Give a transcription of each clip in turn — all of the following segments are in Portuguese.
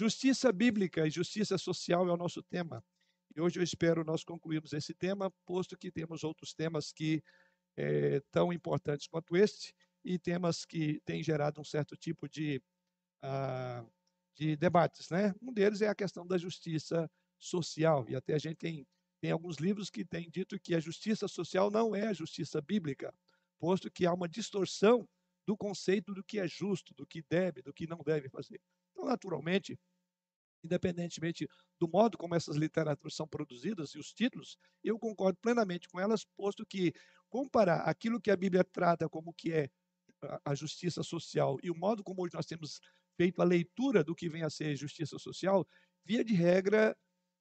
Justiça bíblica e justiça social é o nosso tema. E hoje eu espero nós concluirmos esse tema, posto que temos outros temas que é, tão importantes quanto este e temas que têm gerado um certo tipo de, uh, de debates. Né? Um deles é a questão da justiça social, e até a gente tem, tem alguns livros que têm dito que a justiça social não é a justiça bíblica, posto que há uma distorção do conceito do que é justo, do que deve, do que não deve fazer. Então, naturalmente, independentemente do modo como essas literaturas são produzidas e os títulos, eu concordo plenamente com elas, posto que comparar aquilo que a Bíblia trata como que é a justiça social e o modo como hoje nós temos feito a leitura do que vem a ser justiça social, via de regra,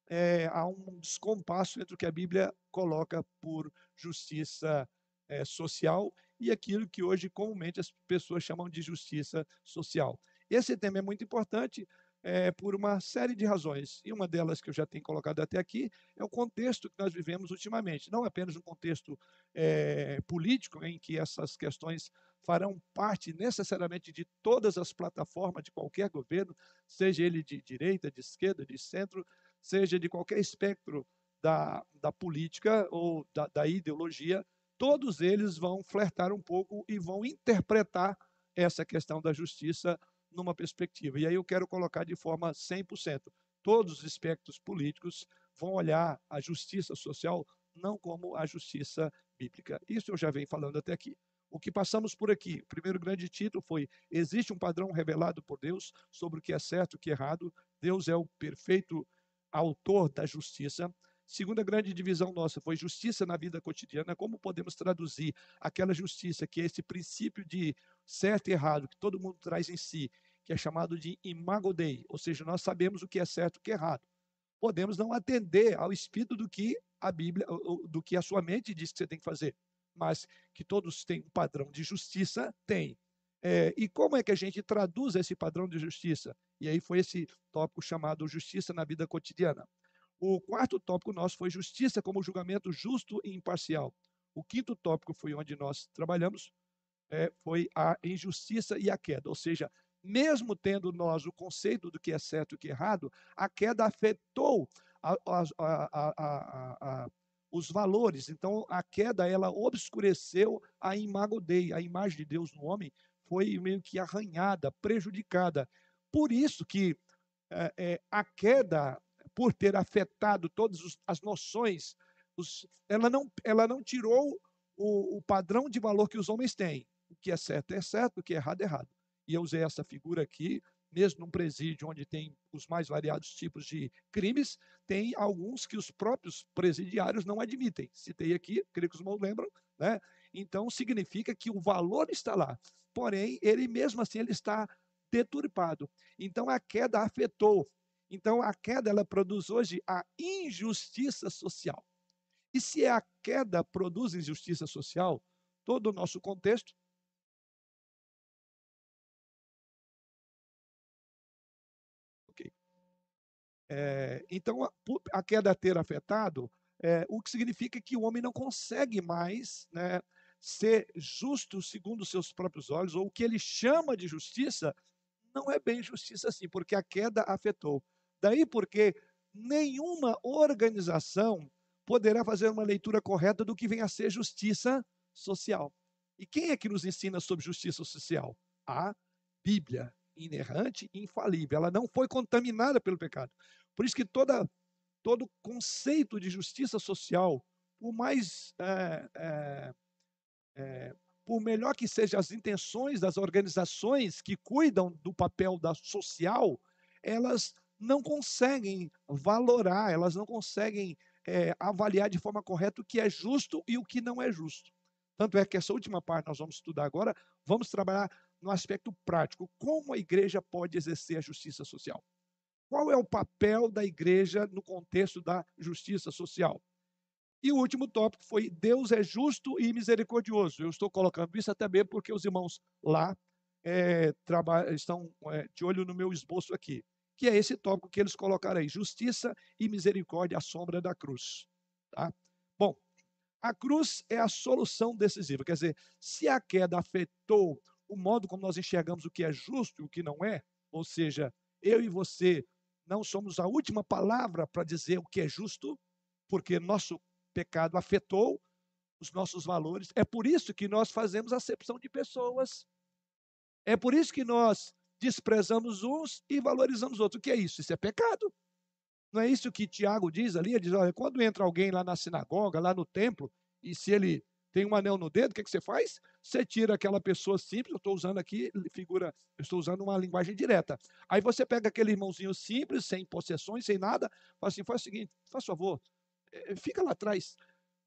é, há um descompasso entre o que a Bíblia coloca por justiça é, social e aquilo que hoje comumente as pessoas chamam de justiça social. Esse tema é muito importante é, por uma série de razões. E uma delas que eu já tenho colocado até aqui é o contexto que nós vivemos ultimamente. Não apenas um contexto é, político, em que essas questões farão parte necessariamente de todas as plataformas de qualquer governo, seja ele de direita, de esquerda, de centro, seja de qualquer espectro da, da política ou da, da ideologia, todos eles vão flertar um pouco e vão interpretar essa questão da justiça numa perspectiva. E aí eu quero colocar de forma 100%. Todos os espectros políticos vão olhar a justiça social não como a justiça bíblica. Isso eu já venho falando até aqui. O que passamos por aqui, o primeiro grande título foi: existe um padrão revelado por Deus sobre o que é certo e o que é errado. Deus é o perfeito autor da justiça. Segunda grande divisão nossa foi justiça na vida cotidiana. Como podemos traduzir aquela justiça, que é esse princípio de certo e errado, que todo mundo traz em si, que é chamado de imago Dei, ou seja, nós sabemos o que é certo e o que é errado. Podemos não atender ao espírito do que a Bíblia, do que a sua mente diz que você tem que fazer, mas que todos têm um padrão de justiça, tem. É, e como é que a gente traduz esse padrão de justiça? E aí foi esse tópico chamado justiça na vida cotidiana. O quarto tópico nosso foi justiça como julgamento justo e imparcial. O quinto tópico foi onde nós trabalhamos, é, foi a injustiça e a queda. Ou seja, mesmo tendo nós o conceito do que é certo e o que é errado, a queda afetou a, a, a, os valores. Então, a queda, ela obscureceu a imago Dei, a imagem de Deus no homem, foi meio que arranhada, prejudicada. Por isso que é, é, a queda por ter afetado todas as noções, os, ela, não, ela não tirou o, o, padrão de valor que os homens têm. Que é certo é certo, o que é errado é errado. E eu usei essa figura aqui, mesmo num presídio onde tem os mais variados tipos de crimes, tem alguns que os próprios presidiários não admitem. Citei aqui, creio que os irmãos lembram, né? Então significa que o valor está lá. Porém, ele mesmo assim ele está deturpado. Então a queda afetou então a queda ela produz hoje a injustiça social. E se a queda produz injustiça social, todo o nosso contexto É, então, a, a, queda ter afetado, é, o que significa que o homem não consegue mais né, ser justo segundo os seus próprios olhos, ou o que ele chama de justiça, não é bem justiça assim, porque a queda afetou. Daí porque nenhuma organização poderá fazer uma leitura correta do que vem a ser justiça social. E quem é que nos ensina sobre justiça social? A Bíblia, inerrante e infalível. Ela não foi contaminada pelo pecado. Por isso que toda, todo conceito de justiça social, por mais é, é, é, por melhor que sejam as intenções das organizações que cuidam do papel da social, elas não conseguem valorar, elas não conseguem é, avaliar de forma correta o que é justo e o que não é justo. Tanto é que essa última parte nós vamos estudar agora, vamos trabalhar no aspecto prático, como a igreja pode exercer a justiça social. Qual é o papel da igreja no contexto da justiça social? E o último tópico foi Deus é justo e misericordioso. Eu estou colocando isso até mesmo porque os irmãos lá é, estão é, de olho no meu esboço aqui que é esse tópico que eles colocaram aí: justiça e misericórdia à sombra da cruz. Tá? Bom, a cruz é a solução decisiva. Quer dizer, se a queda afetou o modo como nós enxergamos o que é justo e o que não é, ou seja, eu e você não somos a última palavra para dizer o que é justo, porque nosso pecado afetou os nossos valores. É por isso que nós fazemos acepção de pessoas. É por isso que nós desprezamos uns e valorizamos outros. O que é isso? Isso é pecado. Não é isso que Tiago diz ali? Ele diz: olha, quando entra alguém lá na sinagoga, lá no templo, e se ele tem um anel no dedo, o que, é que você faz? Você tira aquela pessoa simples, eu estou usando aqui figura, eu estou usando uma linguagem direta. Aí você pega aquele irmãozinho simples, sem possessões, sem nada, fala assim, faz o seguinte, faz favor, eh, fica lá atrás,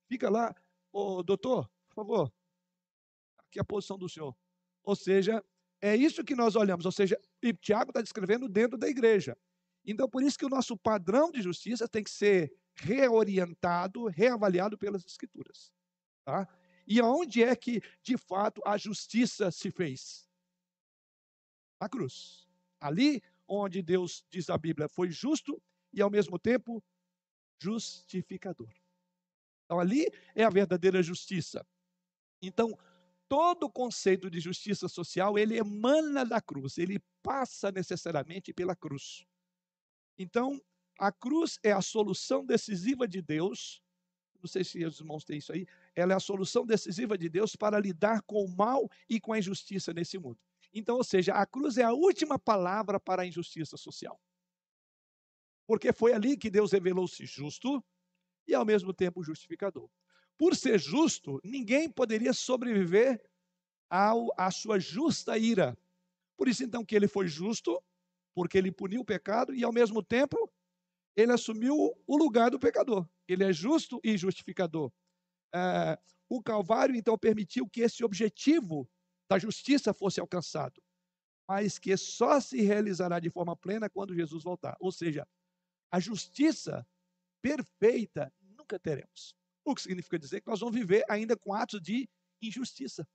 fica lá, ô doutor, por favor, aqui a posição do senhor. Ou seja, é isso que nós olhamos, ou seja, e Tiago está descrevendo dentro da igreja. Então, por isso que o nosso padrão de justiça tem que ser reorientado, reavaliado pelas escrituras. Tá? E aonde é que, de fato, a justiça se fez? Na cruz. Ali onde Deus, diz a Bíblia, foi justo e, ao mesmo tempo, justificador. Então, ali é a verdadeira justiça. Então, todo o conceito de justiça social, ele emana da cruz, ele passa necessariamente pela cruz. Então, a cruz é a solução decisiva de Deus. Não sei se os irmãos têm isso aí. Ela é a solução decisiva de Deus para lidar com o mal e com a injustiça nesse mundo. Então, ou seja, a cruz é a última palavra para a injustiça social. Porque foi ali que Deus revelou-se justo e, ao mesmo tempo, justificador. Por ser justo, ninguém poderia sobreviver ao, à sua justa ira. Por isso, então, que ele foi justo, porque ele puniu o pecado e, ao mesmo tempo, ele assumiu o lugar do pecador. Ele é justo e justificador. É, o Calvário, então, permitiu que esse objetivo da justiça fosse alcançado, mas que só se realizará de forma plena quando Jesus voltar. Ou seja, a justiça perfeita nunca teremos. O que significa dizer que nós vamos viver ainda com atos de injustiça.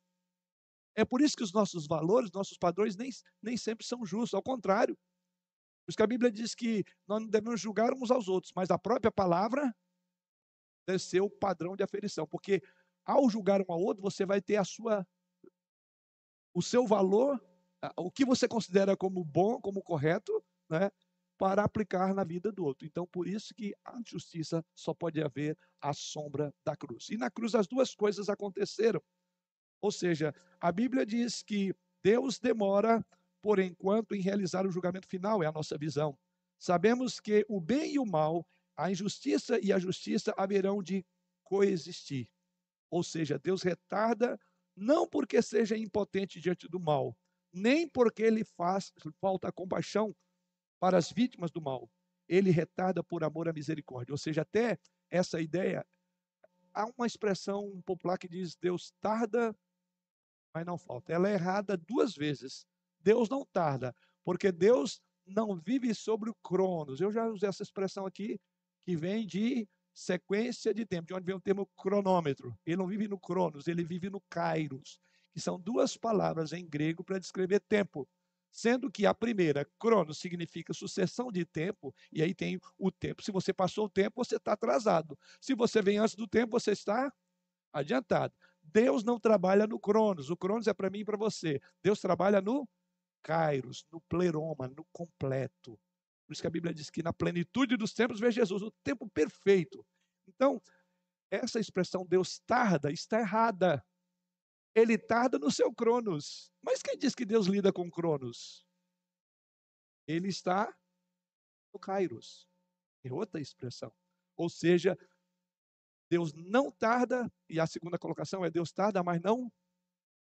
É por isso que os nossos valores, nossos padrões nem, nem sempre são justos, ao contrário. Por isso que a Bíblia diz que nós não devemos julgar uns aos outros, mas a própria palavra deve ser o padrão de aferição, porque ao julgar um ao outro, você vai ter a sua o seu valor, o que você considera como bom, como correto, né, para aplicar na vida do outro. Então, por isso que a justiça só pode haver à sombra da cruz. E na cruz as duas coisas aconteceram. Ou seja, a Bíblia diz que Deus demora por enquanto em realizar o julgamento final, é a nossa visão. Sabemos que o bem e o mal a injustiça e a justiça haverão de coexistir. Ou seja, Deus retarda não porque seja impotente diante do mal, nem porque ele faz falta compaixão para as vítimas do mal. Ele retarda por amor à misericórdia. Ou seja, até essa ideia há uma expressão popular que diz Deus tarda, mas não falta. Ela é errada duas vezes. Deus não tarda, porque Deus não vive sobre o cronos. Eu já usei essa expressão aqui que vem de sequência de tempo, de onde vem o termo cronômetro. Ele não vive no cronos, ele vive no kairos, que são duas palavras em grego para descrever tempo. Sendo que a primeira, cronos, significa sucessão de tempo, e aí tem o tempo. Se você passou o tempo, você está atrasado. Se você vem antes do tempo, você está adiantado. Deus não trabalha no cronos. O cronos é para mim e para você. Deus trabalha no kairos, no pleroma, no completo. Por isso que a Bíblia diz que na plenitude dos tempos vê Jesus, o tempo perfeito. Então, essa expressão Deus tarda está errada. Ele tarda no seu cronos. Mas quem diz que Deus lida com cronos? Ele está no kairos. É outra expressão. Ou seja, Deus não tarda, e a segunda colocação é Deus tarda, mas não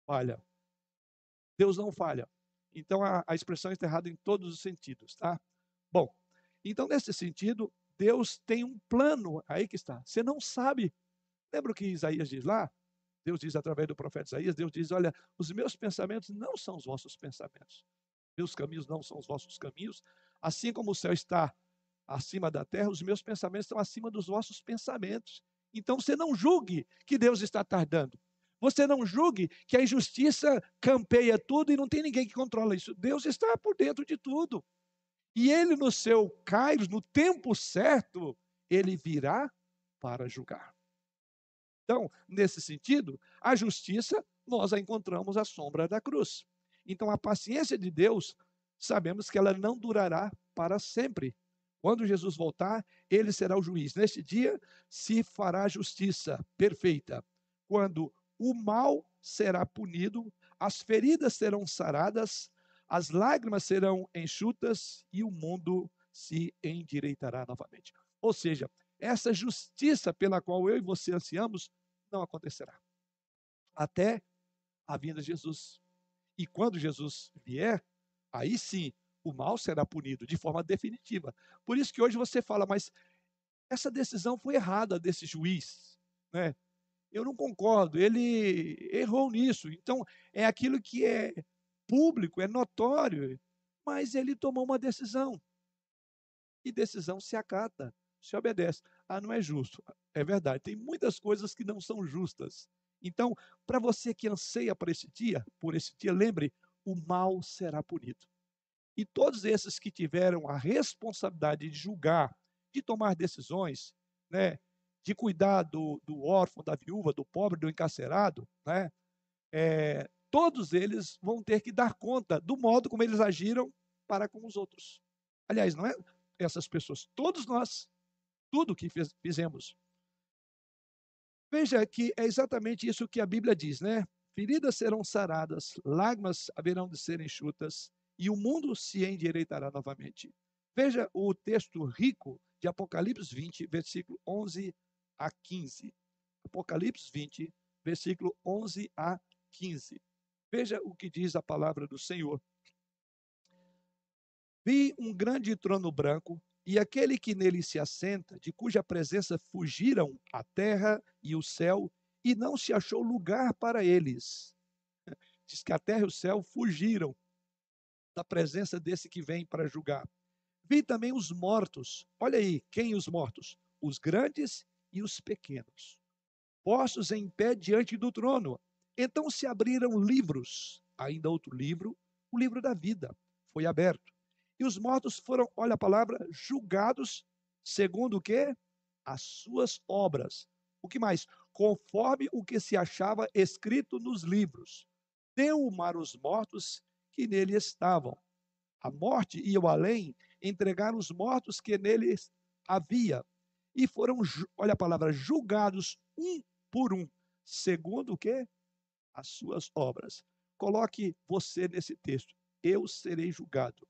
falha. Deus não falha. Então a, a expressão está errada em todos os sentidos, tá? Bom, então nesse sentido, Deus tem um plano, aí que está. Você não sabe. Lembra o que Isaías diz lá? Deus diz através do profeta Isaías, Deus diz: "Olha, os meus pensamentos não são os vossos pensamentos. Meus caminhos não são os vossos caminhos, assim como o céu está acima da terra, os meus pensamentos estão acima dos vossos pensamentos. Então você não julgue que Deus está tardando. Você não julgue que a injustiça campeia tudo e não tem ninguém que controla isso. Deus está por dentro de tudo. E ele, no seu Kairos, no tempo certo, ele virá para julgar. Então, nesse sentido, a justiça, nós a encontramos à sombra da cruz. Então, a paciência de Deus sabemos que ela não durará para sempre. Quando Jesus voltar, ele será o juiz. Neste dia se fará justiça perfeita. Quando o mal será punido, as feridas serão saradas, as lágrimas serão enxutas e o mundo se endireitará novamente. Ou seja, essa justiça pela qual eu e você ansiamos não acontecerá. Até a vinda de Jesus. E quando Jesus vier, aí sim o mal será punido de forma definitiva. Por isso que hoje você fala, mas essa decisão foi errada desse juiz, né? Eu não concordo, ele errou nisso. Então, é aquilo que é público, é notório, mas ele tomou uma decisão. E decisão se acata, se obedece. Ah, não é justo. É verdade, tem muitas coisas que não são justas. Então, para você que anseia por esse dia, por esse dia, lembre, o mal será punido. E todos esses que tiveram a responsabilidade de julgar, de tomar decisões, né, de cuidar do, do órfão, da viúva, do pobre, do encarcerado, né? É, todos eles vão ter que dar conta do modo como eles agiram para com os outros. Aliás, não é essas pessoas, todos nós, tudo que fizemos. Veja que é exatamente isso que a Bíblia diz, né? Feridas serão saradas, lágrimas haverão de ser enxutas, e o mundo se endireitará novamente. Veja o texto rico de Apocalipse 20, versículo 11 a 15. Apocalipse 20, versículo 11 a 15. Veja o que diz a palavra do Senhor. Vi um grande trono branco e aquele que nele se assenta, de cuja presença fugiram a terra e o céu, e não se achou lugar para eles. Diz que a terra e o céu fugiram da presença desse que vem para julgar. Vi também os mortos. Olha aí, quem os mortos? Os grandes e os pequenos, postos em pé diante do trono. Então se abriram livros, ainda outro livro, o livro da vida foi aberto. E os mortos foram, olha a palavra, julgados segundo o que? As suas obras. O que mais? Conforme o que se achava escrito nos livros. Deu o mar os mortos que nele estavam. A morte e o além entregaram os mortos que nele havia e foram, olha a palavra, julgados um por um, segundo o que? As suas obras. Coloque você nesse texto. Eu serei julgado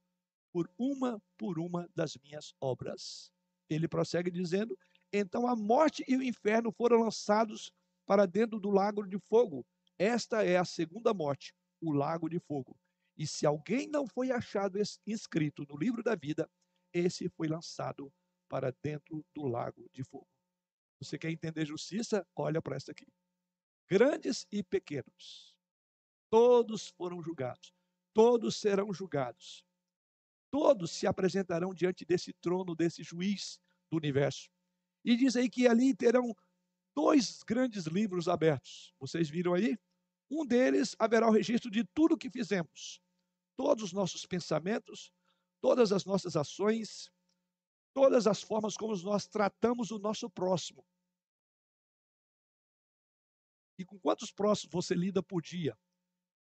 por uma por uma das minhas obras. Ele prossegue dizendo: Então a morte e o inferno foram lançados para dentro do lago de fogo. Esta é a segunda morte, o lago de fogo. E se alguém não foi achado inscrito no livro da vida, esse foi lançado para dentro do lago de fogo. Você quer entender justiça? Olha para esta aqui. Grandes e pequenos, todos foram julgados, todos serão julgados, todos se apresentarão diante desse trono, desse juiz do universo. E diz aí que ali terão dois grandes livros abertos. Vocês viram aí? Um deles haverá o registro de tudo que fizemos, todos os nossos pensamentos, todas as nossas ações, todas as formas como nós tratamos o nosso próximo. E com quantos próximos você lida por dia?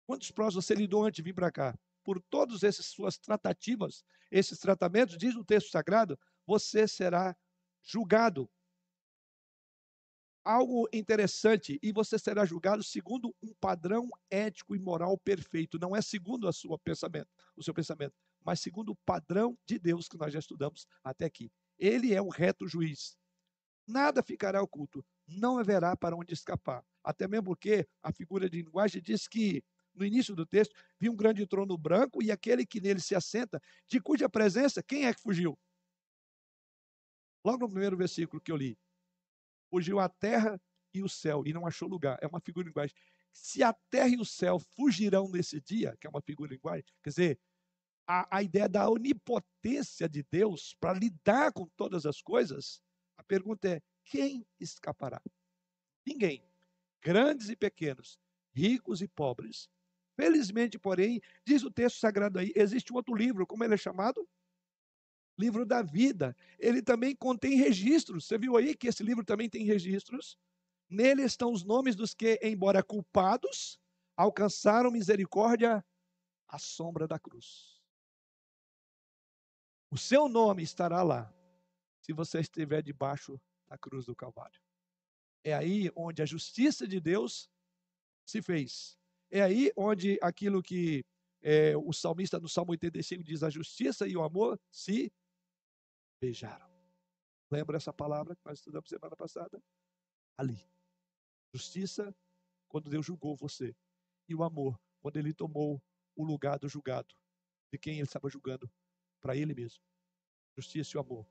Quantos próximos você lidou antes de vir para cá? Por todas essas suas tratativas, esses tratamentos, diz o texto sagrado, você será julgado. Algo interessante, e você será julgado segundo um padrão ético e moral perfeito, não é segundo a sua pensamento, o seu pensamento, mas segundo o padrão de Deus que nós já estudamos até aqui. Ele é um reto juiz. Nada ficará oculto, não haverá para onde escapar. Até mesmo porque a figura de linguagem diz que, no início do texto, vi um grande trono branco e aquele que nele se assenta, de cuja presença, quem é que fugiu? Logo no primeiro versículo que eu li. Fugiu a terra e o céu e não achou lugar. É uma figura de linguagem. Se a terra e o céu fugirão nesse dia, que é uma figura de linguagem, quer dizer, a, a ideia da onipotência de Deus para lidar com todas as coisas, a pergunta é: quem escapará? Ninguém. Grandes e pequenos, ricos e pobres. Felizmente, porém, diz o texto sagrado aí, existe um outro livro, como ele é chamado? Livro da vida. Ele também contém registros. Você viu aí que esse livro também tem registros? Nele estão os nomes dos que, embora culpados, alcançaram misericórdia à sombra da cruz. O seu nome estará lá se você estiver debaixo da cruz do Calvário. É aí onde a justiça de Deus se fez. É aí onde aquilo que é, o salmista no Salmo 85 diz: a justiça e o amor se beijaram. Lembra essa palavra que nós estudamos semana passada? Ali. Justiça, quando Deus julgou você. E o amor, quando ele tomou o lugar do julgado, de quem ele estava julgando, para ele mesmo. Justiça e o amor.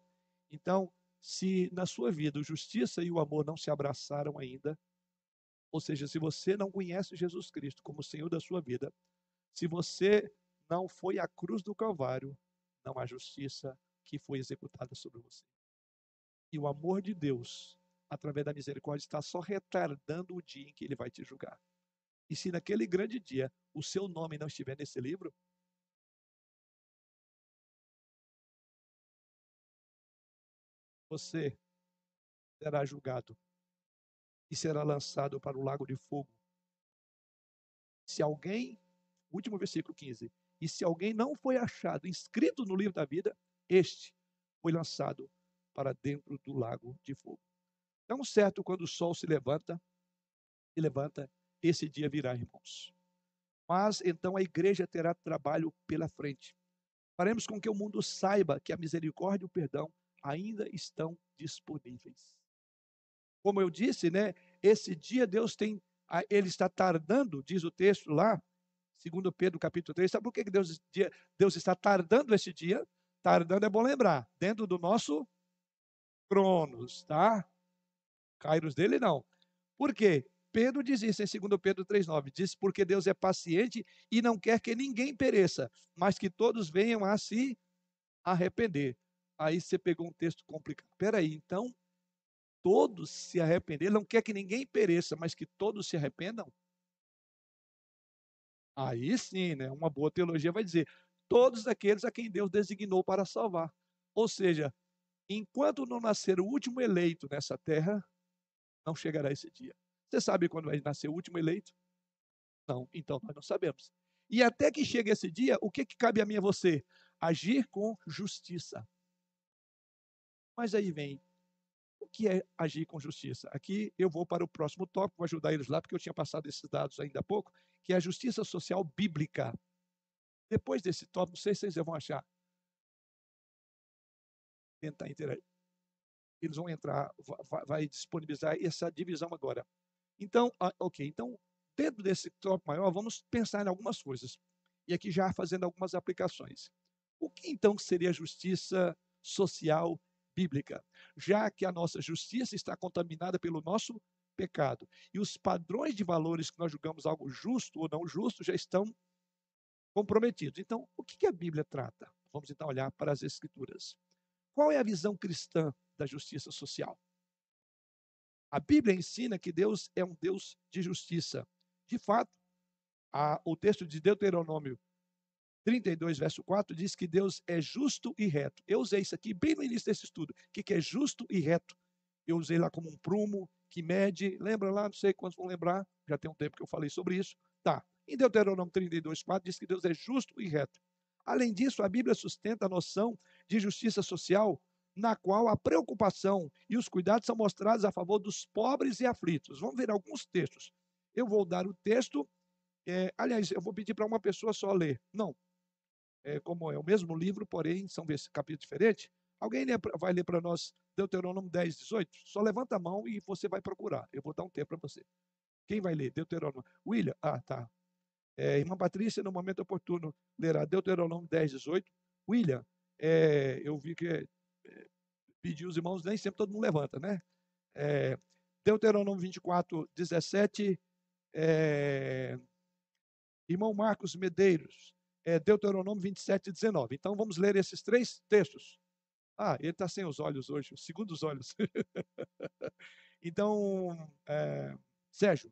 Então, se na sua vida a justiça e o amor não se abraçaram ainda, ou seja, se você não conhece Jesus Cristo como Senhor da sua vida, se você não foi à cruz do Calvário, não há justiça que foi executada sobre você. E o amor de Deus, através da misericórdia, está só retardando o dia em que ele vai te julgar. E se naquele grande dia o seu nome não estiver nesse livro, você será julgado e será lançado para o lago de fogo. Se alguém, último versículo 15, e se alguém não foi achado inscrito no livro da vida, este foi lançado para dentro do lago de fogo. Tão certo quando o sol se levanta, se levanta, esse dia virá, irmãos. Mas então a igreja terá trabalho pela frente. Faremos com que o mundo saiba que a misericórdia e o perdão ainda estão disponíveis. Como eu disse, né, esse dia Deus tem, ele está tardando, diz o texto lá, segundo Pedro capítulo 3. Sabe por que Deus, Deus está tardando esse dia? Tardando é bom lembrar, dentro do nosso cronos, tá? Kairos dele não. Por quê? Pedro diz isso em 2 Pedro 3,9. Diz porque Deus é paciente e não quer que ninguém pereça, mas que todos venham a se arrepender. Aí você pegou um texto complicado. Peraí, então todos se arrepender. Ele não quer que ninguém pereça, mas que todos se arrependam? Aí sim, né? Uma boa teologia vai dizer: todos aqueles a quem Deus designou para salvar. Ou seja, enquanto não nascer o último eleito nessa terra, não chegará esse dia. Você sabe quando vai nascer o último eleito? Não, então nós não sabemos. E até que chegue esse dia, o que, que cabe a mim e a você? Agir com justiça. Mas aí vem o que é agir com justiça? Aqui eu vou para o próximo tópico, vou ajudar eles lá, porque eu tinha passado esses dados ainda há pouco, que é a justiça social bíblica. Depois desse tópico, não sei se vocês vão achar. Tentar interagir. Eles vão entrar, vai, disponibilizar essa divisão agora. Então, ok, então, dentro desse tópico maior, vamos pensar em algumas coisas. E aqui já fazendo algumas aplicações. O que então seria justiça social bíblica, já que a nossa justiça está contaminada pelo nosso pecado. E os padrões de valores que nós julgamos algo justo ou não justo já estão comprometidos. Então, o que a Bíblia trata? Vamos então olhar para as Escrituras. Qual é a visão cristã da justiça social? A Bíblia ensina que Deus é um Deus de justiça. De fato, a, o texto de Deuteronômio 32, verso 4, diz que Deus é justo e reto. Eu usei isso aqui bem no início desse estudo. O que é justo e reto? Eu usei lá como um prumo que mede. Lembra lá? Não sei quantos vão lembrar. Já tem um tempo que eu falei sobre isso. Tá. Em Deuteronômio 32, 4, diz que Deus é justo e reto. Além disso, a Bíblia sustenta a noção de justiça social, na qual a preocupação e os cuidados são mostrados a favor dos pobres e aflitos. Vamos ver alguns textos. Eu vou dar o texto. É, aliás, eu vou pedir para uma pessoa só ler. Não, é, como é o mesmo livro, porém são capítulos diferentes. Alguém vai ler para nós Deuteronômio 10, 18? Só levanta a mão e você vai procurar. Eu vou dar um tempo para você. Quem vai ler? Deuteronômio. William? Ah, tá. É, irmã Patrícia, no momento oportuno, lerá Deuteronômio 10, 18. William, é, eu vi que é, pediu os irmãos, nem sempre todo mundo levanta, né? É, Deuteronômio 24, 17. É, irmão Marcos Medeiros, é Deuteronômio 27 19. Então vamos ler esses três textos. Ah, ele está sem os olhos hoje, segundo os olhos. então, é, Sérgio,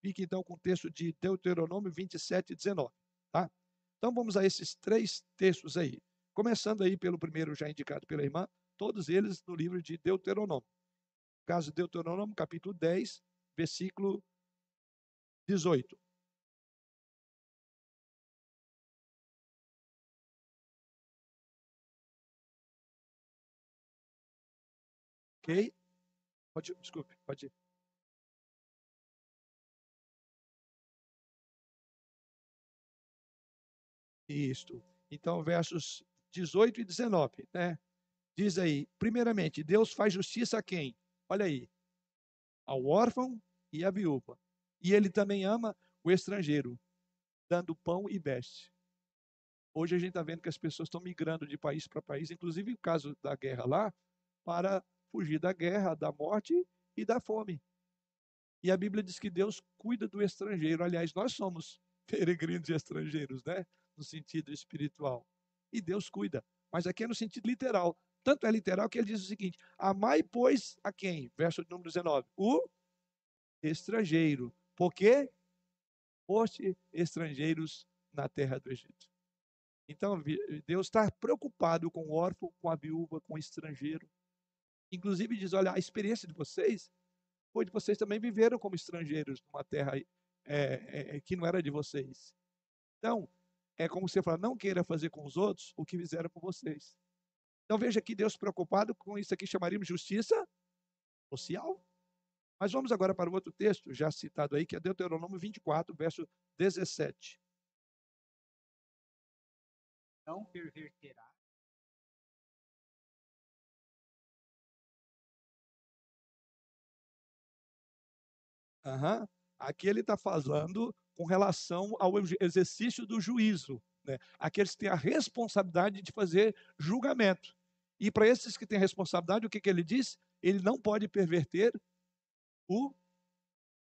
fique então com o texto de Deuteronômio 27 19. Tá? Então vamos a esses três textos aí. Começando aí pelo primeiro já indicado pela irmã, todos eles no livro de Deuteronômio. Caso Deuteronômio, capítulo 10, versículo 18. Ok? Pode, desculpe, pode ir. Isto. Então, versos 18 e 19, né? Diz aí, primeiramente, Deus faz justiça a quem? Olha aí, ao órfão e à viúva. E ele também ama o estrangeiro, dando pão e veste. Hoje a gente está vendo que as pessoas estão migrando de país para país, inclusive o caso da guerra lá, para fugir da guerra, da morte e da fome. E a Bíblia diz que Deus cuida do estrangeiro. Aliás, nós somos peregrinos e estrangeiros, né? No sentido espiritual. E Deus cuida. Mas aqui é no sentido literal. Tanto é literal que ele diz o seguinte: Amai, pois, a quem? Verso número 19. O estrangeiro. Porque foste estrangeiros na terra do Egito. Então, Deus está preocupado com o órfão, com a viúva, com o estrangeiro. Inclusive diz: olha, a experiência de vocês foi de vocês também viveram como estrangeiros numa terra é, é, que não era de vocês. Então, é como você fala, não queira fazer com os outros o que fizeram com vocês. Então veja que Deus preocupado com isso aqui chamaríamos justiça social. Mas vamos agora para o outro texto, já citado aí, que é Deuteronômio 24, verso 17. Não perverterá Uhum. Aqui ele está falando com relação ao exercício do juízo. Né? Aqueles que têm a responsabilidade de fazer julgamento. E para esses que têm responsabilidade, o que, que ele diz? Ele não pode perverter o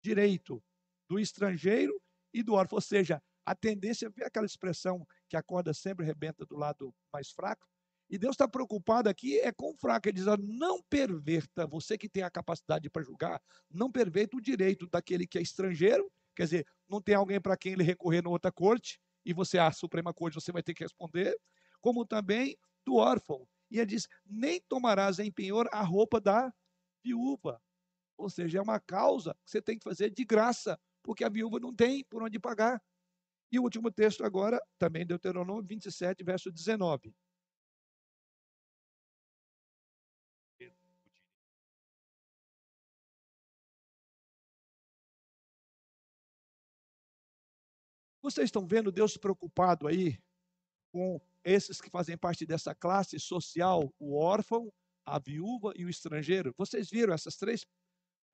direito do estrangeiro e do órfão. Ou seja, a tendência, vê aquela expressão que a corda sempre rebenta do lado mais fraco? E Deus está preocupado aqui é com o fraco. Ele diz: não perverta, você que tem a capacidade para julgar, não perverta o direito daquele que é estrangeiro, quer dizer, não tem alguém para quem ele recorrer na outra corte, e você, a Suprema Corte, você vai ter que responder, como também do órfão. E ele diz: nem tomarás em penhor a roupa da viúva. Ou seja, é uma causa que você tem que fazer de graça, porque a viúva não tem por onde pagar. E o último texto agora, também Deuteronômio 27, verso 19. Vocês estão vendo Deus preocupado aí com esses que fazem parte dessa classe social, o órfão, a viúva e o estrangeiro. Vocês viram essas três,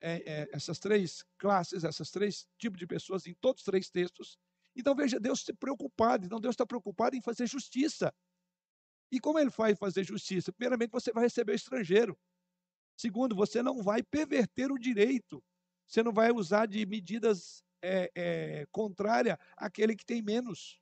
é, é, essas três classes, essas três tipos de pessoas em todos os três textos. Então veja, Deus está preocupado. Então Deus está preocupado em fazer justiça. E como ele vai fazer justiça? Primeiramente, você vai receber o estrangeiro. Segundo, você não vai perverter o direito. Você não vai usar de medidas é, é, contrária àquele que tem menos.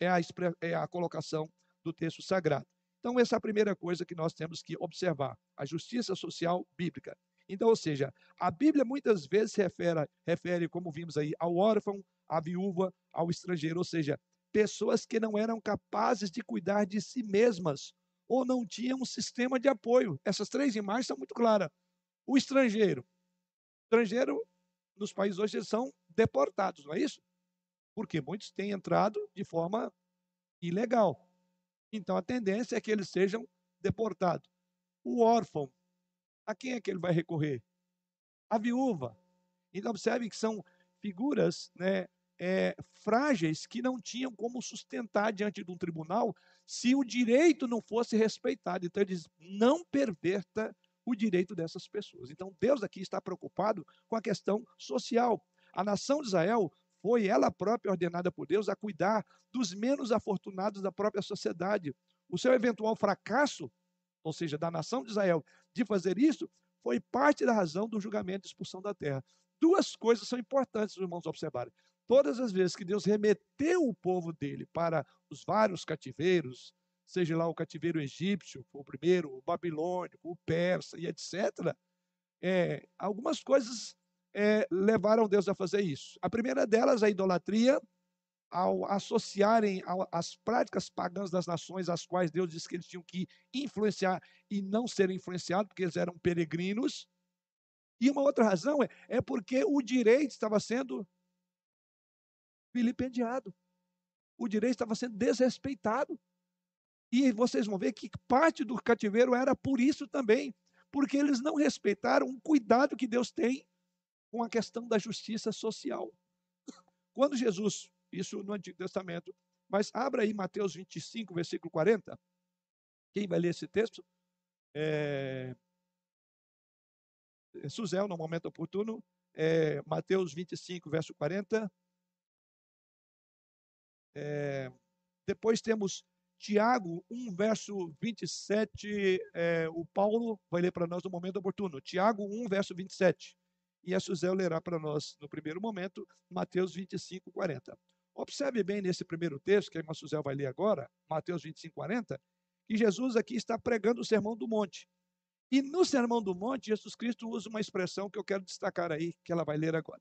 É a, é a colocação do texto sagrado. Então, essa é a primeira coisa que nós temos que observar: a justiça social bíblica. Então, ou seja, a Bíblia muitas vezes refere, refere, como vimos aí, ao órfão, à viúva, ao estrangeiro, ou seja, pessoas que não eram capazes de cuidar de si mesmas ou não tinham um sistema de apoio. Essas três imagens são muito claras. O estrangeiro. O estrangeiro, nos países hoje, eles são deportados, não é isso? Porque muitos têm entrado de forma ilegal. Então a tendência é que eles sejam deportados. O órfão, a quem é que ele vai recorrer? A viúva. Então observe que são figuras né, é, frágeis que não tinham como sustentar diante de um tribunal se o direito não fosse respeitado. Então ele diz: não perverta o direito dessas pessoas. Então Deus aqui está preocupado com a questão social. A nação de Israel foi ela própria ordenada por Deus a cuidar dos menos afortunados da própria sociedade. O seu eventual fracasso, ou seja, da nação de Israel, de fazer isso, foi parte da razão do julgamento e expulsão da terra. Duas coisas são importantes, irmãos, observarem. Todas as vezes que Deus remeteu o povo dele para os vários cativeiros, seja lá o cativeiro egípcio, o primeiro, o babilônico, o persa e etc., é, algumas coisas é, levaram Deus a fazer isso. A primeira delas, a idolatria, ao associarem as práticas pagãs das nações, às quais Deus disse que eles tinham que influenciar e não serem influenciados, porque eles eram peregrinos. E uma outra razão é, é porque o direito estava sendo vilipendiado. O direito estava sendo desrespeitado. E vocês vão ver que parte do cativeiro era por isso também porque eles não respeitaram o cuidado que Deus tem com a questão da justiça social. Quando Jesus, isso no Antigo Testamento, mas abra aí Mateus 25, versículo 40. Quem vai ler esse texto? É, é Suzel, no momento oportuno. É, Mateus 25, verso 40. É, depois temos Tiago 1, verso 27. É, o Paulo vai ler para nós no momento oportuno. Tiago 1, verso 27. E a Suzel lerá para nós no primeiro momento, Mateus 25, 40. Observe bem nesse primeiro texto, que a irmã Suzel vai ler agora, Mateus 25, 40, que Jesus aqui está pregando o Sermão do Monte. E no Sermão do Monte, Jesus Cristo usa uma expressão que eu quero destacar aí, que ela vai ler agora.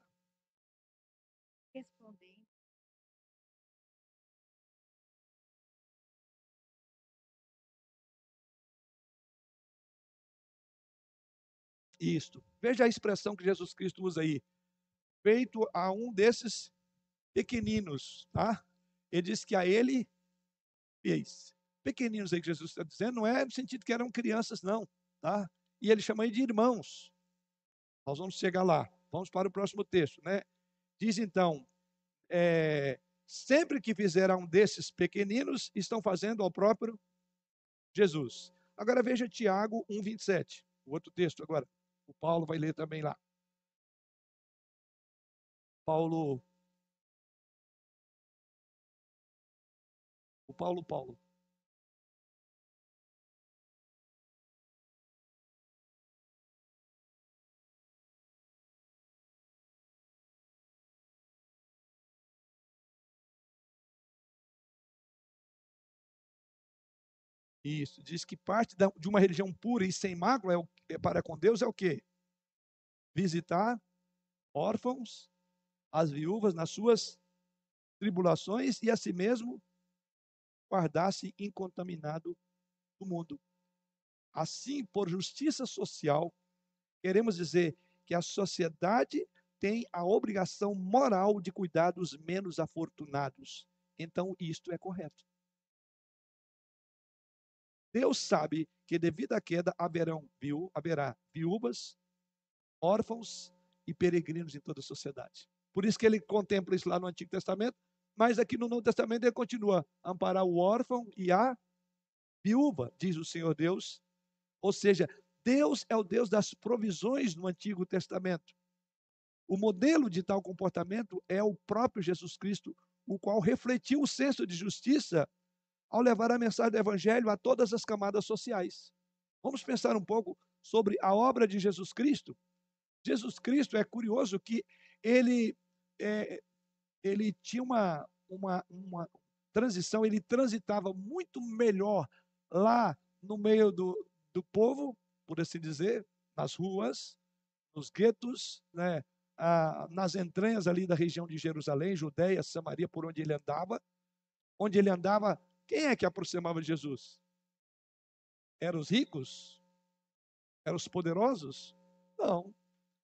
Isto. Veja a expressão que Jesus Cristo usa aí. Feito a um desses pequeninos, tá? Ele diz que a ele fez. Pequeninos aí que Jesus está dizendo, não é no sentido que eram crianças, não, tá? E ele chama aí de irmãos. Nós vamos chegar lá. Vamos para o próximo texto, né? Diz então, é, sempre que fizeram um desses pequeninos, estão fazendo ao próprio Jesus. Agora veja Tiago 1,27, o outro texto agora. O Paulo vai ler também lá. Paulo O Paulo Paulo. Isso, diz que parte de uma religião pura e sem mácula é, o, para com Deus é o quê? Visitar órfãos, as viúvas nas suas tribulações e a si mesmo guardasse incontaminado do mundo. Assim, por justiça social, queremos dizer que a sociedade tem a obrigação moral de cuidar dos menos afortunados. Então, isto é correto. Deus sabe que devido à queda haverão, viu, haverá viúvas, órfãos e peregrinos em toda a sociedade. Por isso que ele contempla isso lá no Antigo Testamento, mas aqui no Novo Testamento ele continua: amparar o órfão e a viúva, diz o Senhor Deus. Ou seja, Deus é o Deus das provisões no Antigo Testamento. O modelo de tal comportamento é o próprio Jesus Cristo, o qual refletiu o senso de justiça ao levar a mensagem do Evangelho a todas as camadas sociais. Vamos pensar um pouco sobre a obra de Jesus Cristo. Jesus Cristo é curioso que ele é, ele tinha uma, uma, uma transição, ele transitava muito melhor lá no meio do, do povo, por assim dizer, nas ruas, nos guetos, né, ah, nas entranhas ali da região de Jerusalém, Judéia, Samaria, por onde ele andava. Onde ele andava, quem é que aproximava de Jesus? Eram os ricos? Eram os poderosos? Não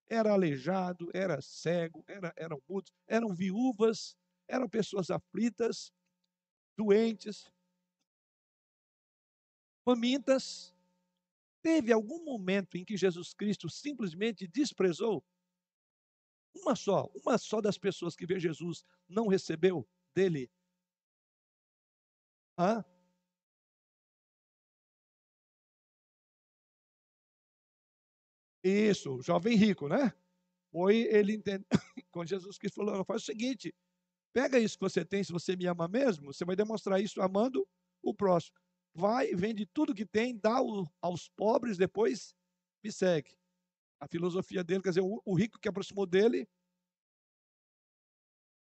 era aleijado, era cego, era, eram mudos, eram viúvas, eram pessoas aflitas, doentes, famintas. Teve algum momento em que Jesus Cristo simplesmente desprezou? Uma só, uma só das pessoas que vê Jesus não recebeu dele. Hã? Isso, jovem rico, né? Foi ele entende... quando Jesus Cristo falou, faz o seguinte, pega isso que você tem, se você me ama mesmo, você vai demonstrar isso amando o próximo. Vai, vende tudo que tem, dá aos pobres, depois me segue. A filosofia dele, quer dizer, o rico que aproximou dele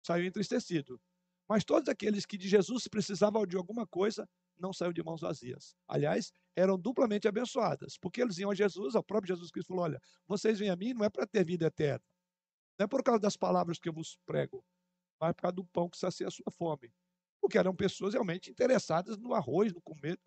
saiu entristecido. Mas todos aqueles que de Jesus precisavam de alguma coisa, não saiu de mãos vazias. Aliás, eram duplamente abençoadas, porque eles iam a Jesus, ao próprio Jesus Cristo falou: Olha, vocês vêm a mim não é para ter vida eterna, não é por causa das palavras que eu vos prego, mas por causa do pão que sacia a sua fome. Porque eram pessoas realmente interessadas no arroz, no comer,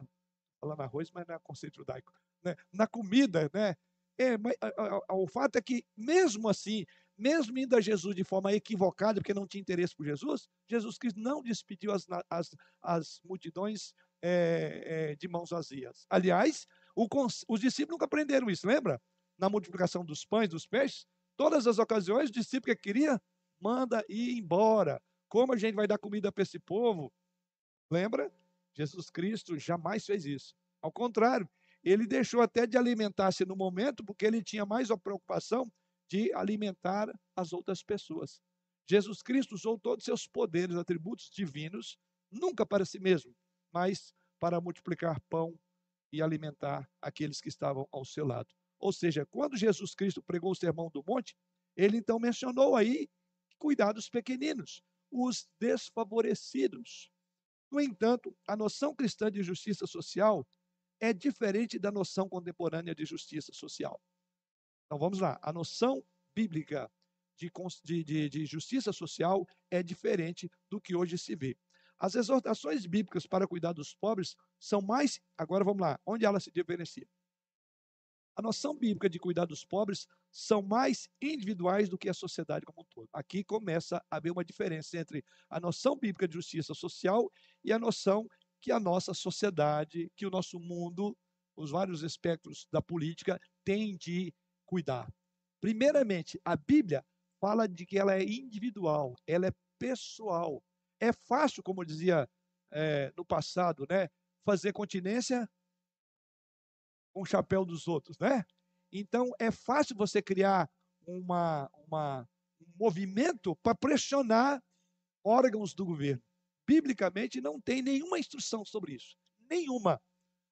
falando arroz, mas não é conceito judaico, né? na comida, né? É, mas, a, a, a, o fato é que, mesmo assim, mesmo indo a Jesus de forma equivocada, porque não tinha interesse por Jesus, Jesus Cristo não despediu as, as, as multidões é, é, de mãos vazias. Aliás, os discípulos nunca aprenderam isso, lembra? Na multiplicação dos pães, dos peixes, todas as ocasiões, o discípulo que queria, manda ir embora. Como a gente vai dar comida para esse povo? Lembra? Jesus Cristo jamais fez isso. Ao contrário, ele deixou até de alimentar-se no momento, porque ele tinha mais a preocupação de alimentar as outras pessoas. Jesus Cristo usou todos os seus poderes, atributos divinos, nunca para si mesmo, mas para multiplicar pão e alimentar aqueles que estavam ao seu lado. Ou seja, quando Jesus Cristo pregou o sermão do monte, ele então mencionou aí cuidar dos pequeninos, os desfavorecidos. No entanto, a noção cristã de justiça social é diferente da noção contemporânea de justiça social. Então vamos lá, a noção bíblica de, de, de, justiça social é diferente do que hoje se vê. As exortações bíblicas para cuidar dos pobres são mais. Agora vamos lá, onde ela se diferencia? A noção bíblica de cuidar dos pobres são mais individuais do que a sociedade como um todo. Aqui começa a haver uma diferença entre a noção bíblica de justiça social e a noção que a nossa sociedade, que o nosso mundo, os vários espectros da política têm de cuidar. Primeiramente, a Bíblia fala de que ela é individual, ela é pessoal. É fácil, como dizia é, no passado, né, fazer continência com o chapéu dos outros, né? Então é fácil você criar uma, uma um movimento para pressionar órgãos do governo. Biblicamente não tem nenhuma instrução sobre isso, nenhuma.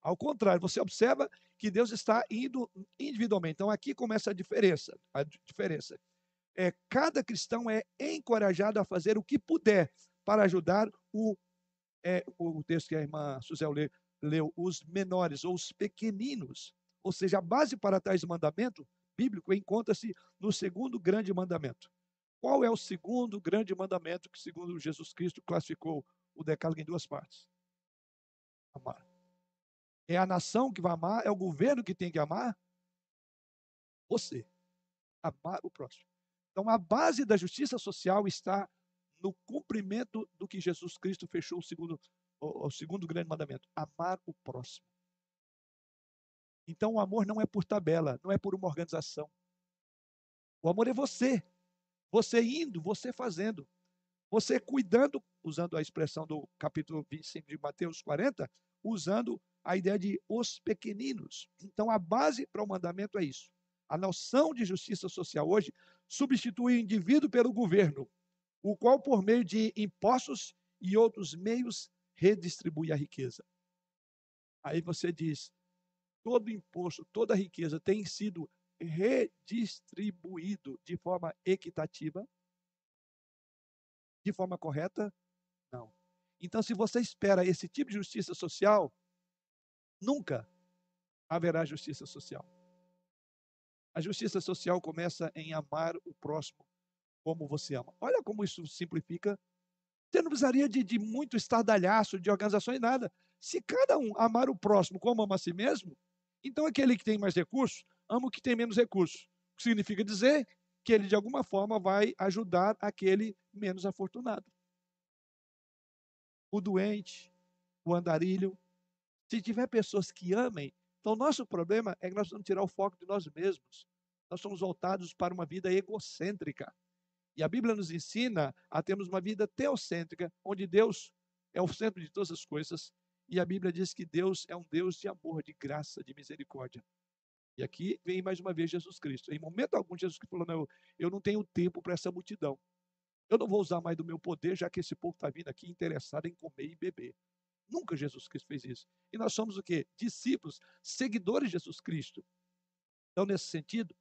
Ao contrário, você observa que Deus está indo individualmente. Então aqui começa a diferença, a diferença é, cada cristão é encorajado a fazer o que puder para ajudar o, é, o texto que a irmã Suzel leu, leu, os menores ou os pequeninos. Ou seja, a base para tais mandamento bíblico encontra-se no segundo grande mandamento. Qual é o segundo grande mandamento que, segundo Jesus Cristo, classificou o decálogo em duas partes? Amar. É a nação que vai amar, é o governo que tem que amar você. Amar o próximo. Então, a base da justiça social está no cumprimento do que Jesus Cristo fechou o segundo, o, o segundo grande mandamento: amar o próximo. Então, o amor não é por tabela, não é por uma organização. O amor é você. Você indo, você fazendo. Você cuidando, usando a expressão do capítulo 25 de Mateus 40, usando a ideia de os pequeninos. Então, a base para o mandamento é isso. A noção de justiça social hoje substitui o indivíduo pelo governo, o qual, por meio de impostos e outros meios, redistribui a riqueza. Aí você diz: todo imposto, toda riqueza tem sido redistribuído de forma equitativa? De forma correta? Não. Então, se você espera esse tipo de justiça social, nunca haverá justiça social. A justiça social começa em amar o próximo como você ama. Olha como isso simplifica. Você não precisaria de, de muito estardalhaço, de organizações, nada. Se cada um amar o próximo como ama a si mesmo, então aquele que tem mais recursos ama o que tem menos recursos. O que significa dizer que ele, de alguma forma, vai ajudar aquele menos afortunado. O doente, o andarilho. Se tiver pessoas que amem, então, o nosso problema é que nós vamos tirar o foco de nós mesmos. Nós somos voltados para uma vida egocêntrica. E a Bíblia nos ensina a termos uma vida teocêntrica, onde Deus é o centro de todas as coisas. E a Bíblia diz que Deus é um Deus de amor, de graça, de misericórdia. E aqui vem mais uma vez Jesus Cristo. Em momento algum, Jesus falou: Não, eu não tenho tempo para essa multidão. Eu não vou usar mais do meu poder, já que esse povo está vindo aqui interessado em comer e beber. Nunca Jesus Cristo fez isso. E nós somos o quê? Discípulos, seguidores de Jesus Cristo. Então, nesse sentido,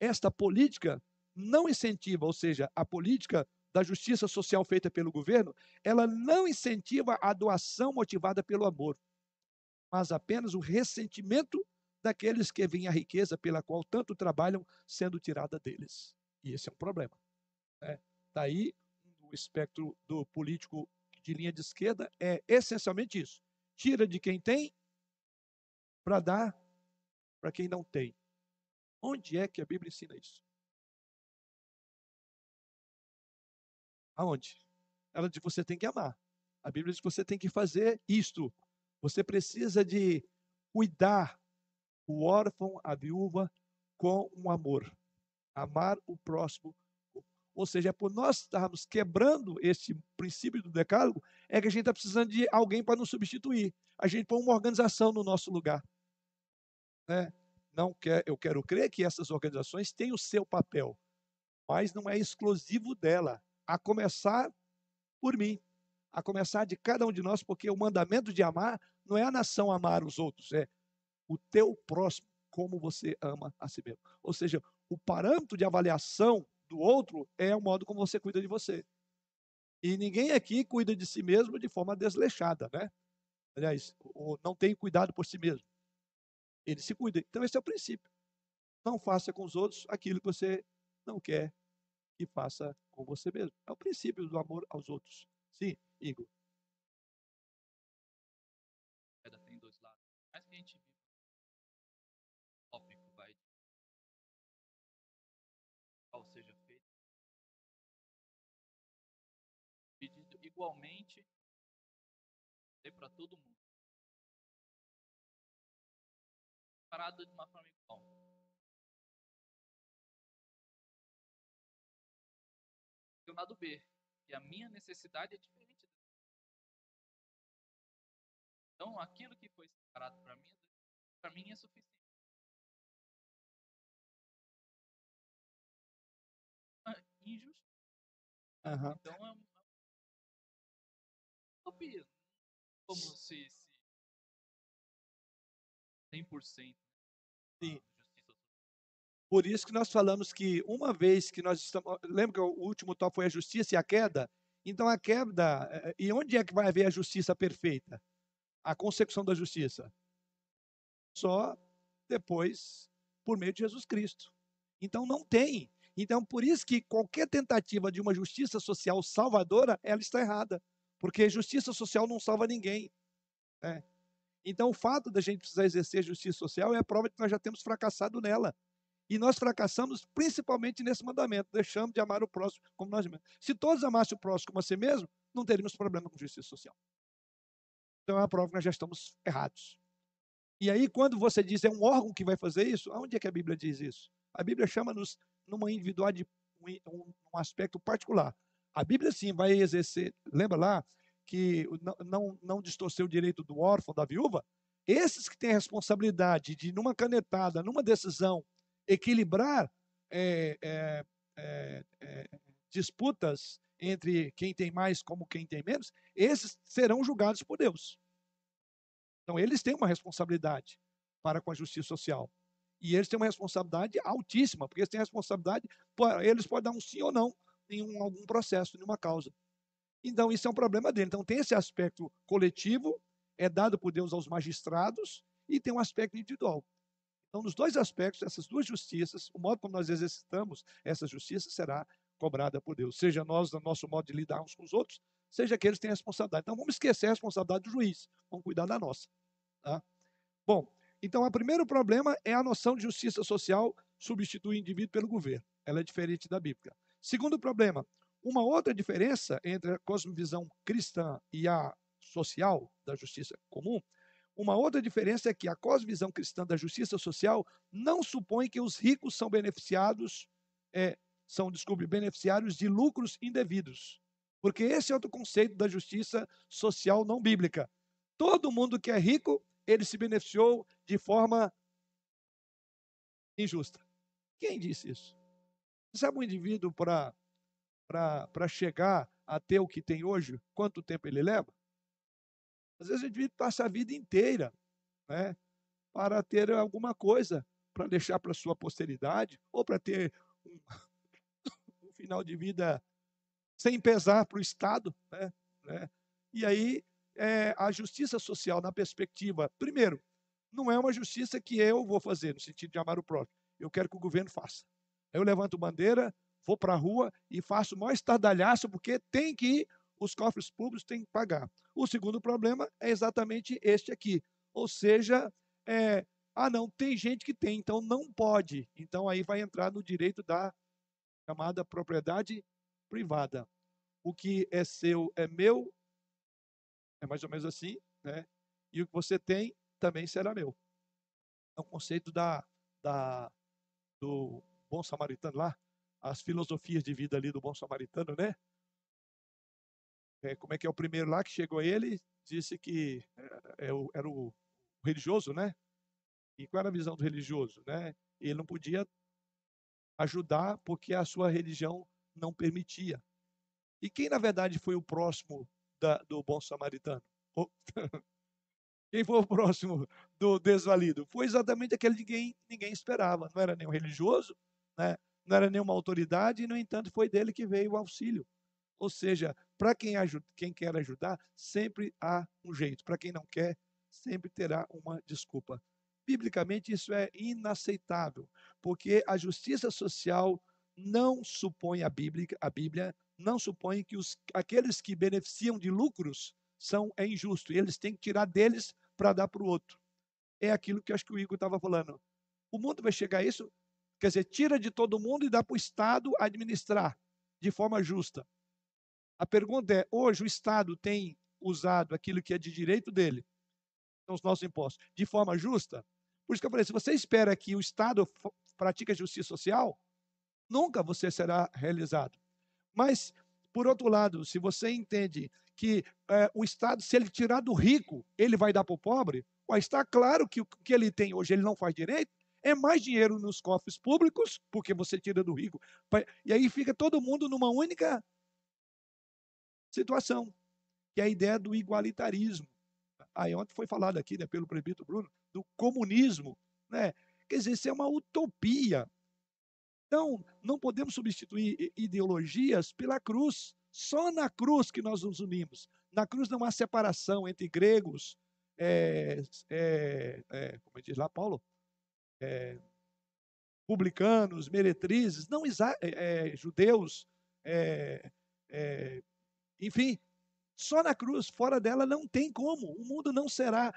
esta política não incentiva, ou seja, a política da justiça social feita pelo governo, ela não incentiva a doação motivada pelo amor, mas apenas o ressentimento daqueles que veem a riqueza pela qual tanto trabalham sendo tirada deles. E esse é um problema. Né? Daí o espectro do político de linha de esquerda é essencialmente isso. Tira de quem tem para dar para quem não tem. Onde é que a Bíblia ensina isso? Aonde? Ela diz que você tem que amar. A Bíblia diz que você tem que fazer isto. Você precisa de cuidar o órfão, a viúva, com um amor. Amar o próximo. Ou seja, é por nós estarmos quebrando esse princípio do decálogo, é que a gente está precisando de alguém para nos substituir. A gente põe uma organização no nosso lugar. Né? Não quer, eu quero crer que essas organizações têm o seu papel, mas não é exclusivo dela, a começar por mim, a começar de cada um de nós, porque o mandamento de amar não é a nação amar os outros, é o teu próximo como você ama a si mesmo. Ou seja, o parâmetro de avaliação do outro é o modo como você cuida de você. E ninguém aqui cuida de si mesmo de forma desleixada, né? Aliás, não tem cuidado por si mesmo. Ele se cuida. Então, esse é o princípio. Não faça com os outros aquilo que você não quer que faça com você mesmo. É o princípio do amor aos outros. Sim, Igor. Igualmente para todo mundo. Parado de uma forma igual. E o lado B, que a minha necessidade é diferente. Então, aquilo que foi separado para mim, para mim é suficiente. Injusto. Uhum. Então é uma Como se, se 100% Sim. Por isso que nós falamos que uma vez que nós estamos. Lembra que o último top foi a justiça e a queda? Então a queda. Eh, e onde é que vai haver a justiça perfeita? A consecução da justiça? Só depois, por meio de Jesus Cristo. Então não tem. Então por isso que qualquer tentativa de uma justiça social salvadora, ela está errada. Porque justiça social não salva ninguém. Né? Então, o fato da gente precisar exercer justiça social é a prova de que nós já temos fracassado nela. E nós fracassamos principalmente nesse mandamento, deixamos de amar o próximo como nós mesmos. Se todos amassem o próximo como a si mesmo, não teríamos problema com justiça social. Então é a prova que nós já estamos errados. E aí, quando você diz é um órgão que vai fazer isso, aonde é que a Bíblia diz isso? A Bíblia chama-nos numa individualidade, um, um aspecto particular. A Bíblia sim vai exercer, lembra lá, que não, não, distorceu o direito do órfão, da viúva, esses que têm a responsabilidade de, numa canetada, numa decisão, equilibrar é, é, é, disputas entre quem tem mais como quem tem menos, esses serão julgados por Deus. Então, eles têm uma responsabilidade para com a justiça social. E eles têm uma responsabilidade altíssima, porque eles têm a responsabilidade, eles podem dar um sim ou não em um, algum processo, em uma causa. Então, isso é um problema dele. Então, tem esse aspecto coletivo, é dado por Deus aos magistrados, e tem um aspecto individual. Então, nos dois aspectos, essas duas justiças, o modo como nós exercitamos essa justiça será cobrada por Deus. Seja nós, no nosso modo de lidar uns com os outros, seja aqueles que têm responsabilidade. Então, vamos esquecer a responsabilidade do juiz, vamos cuidar da nossa. Tá? Bom, então, o primeiro problema é a noção de justiça social substituir o indivíduo pelo governo. Ela é diferente da bíblica. Segundo problema, uma outra diferença entre a cosmovisão cristã e a social, da justiça comum, uma outra diferença é que a cosmovisão cristã da justiça social não supõe que os ricos são beneficiados, é, são, desculpe, beneficiários de lucros indevidos. Porque esse é outro conceito da justiça social não bíblica. Todo mundo que é rico, ele se beneficiou de forma injusta. Quem disse isso? Sabe um indivíduo para chegar a ter o que tem hoje, quanto tempo ele leva? Às vezes a gente passa a vida inteira né, para ter alguma coisa para deixar para sua posteridade, ou para ter um, um, final de vida sem pesar para o Estado. Né, né? E aí, é, a justiça social, na perspectiva, primeiro, não é uma justiça que eu vou fazer, no sentido de amar o próximo. Eu quero que o governo faça. Eu levanto bandeira, vou para a rua e faço o maior estardalhaço, porque tem que ir, os cofres públicos têm que pagar. O segundo problema é exatamente este aqui. Ou seja, é, ah, não, tem gente que tem, então não pode. Então aí vai entrar no direito da chamada propriedade privada. O que é seu é meu, é mais ou menos assim, né? E o que você tem também será meu. É um conceito da, da, do bom samaritano lá, as filosofias de vida ali do bom samaritano, né? É, como é que é o primeiro lá que chegou ele? Disse que é, é, era o religioso, né? E qual era a visão do religioso, né? Ele não podia ajudar porque a sua religião não permitia. E quem, na verdade, foi o próximo da, do bom samaritano? Quem foi o próximo do desvalido? Foi exatamente aquele que ninguém, ninguém esperava. Não era nenhum religioso, né? não era nenhuma autoridade, e, no entanto, foi dele que veio o auxílio. Ou seja, para quem, quem quer ajudar, sempre há um jeito. Para quem não quer, sempre terá uma desculpa. Biblicamente, isso é inaceitável, porque a justiça social não supõe a Bíblia, a Bíblia não supõe que os, aqueles que beneficiam de lucros são é injusto. E eles têm que tirar deles para dar para o outro. É aquilo que acho que o Igor estava falando. O mundo vai chegar a isso, quer dizer, tira de todo mundo e dá para o Estado administrar de forma justa. A pergunta é: hoje o Estado tem usado aquilo que é de direito dele, são os nossos impostos, de forma justa? Por isso que eu falei: se você espera que o Estado pratique a justiça social, nunca você será realizado. Mas, por outro lado, se você entende que é, o Estado, se ele tirar do rico, ele vai dar para o pobre, ué, está claro que o que ele tem hoje ele não faz direito, é mais dinheiro nos cofres públicos, porque você tira do rico. E aí fica todo mundo numa única situação, que é a ideia do igualitarismo. Aí ontem foi falado aqui né, pelo prefeito Bruno, do comunismo. Né? Quer dizer, isso é uma utopia. Então, não podemos substituir ideologias pela cruz. Só na cruz que nós nos unimos. Na cruz não há separação entre gregos, é, é, é, como diz lá Paulo, é, publicanos, meretrizes, não é, é, judeus, enfim, só na cruz, fora dela não tem como. O mundo não será.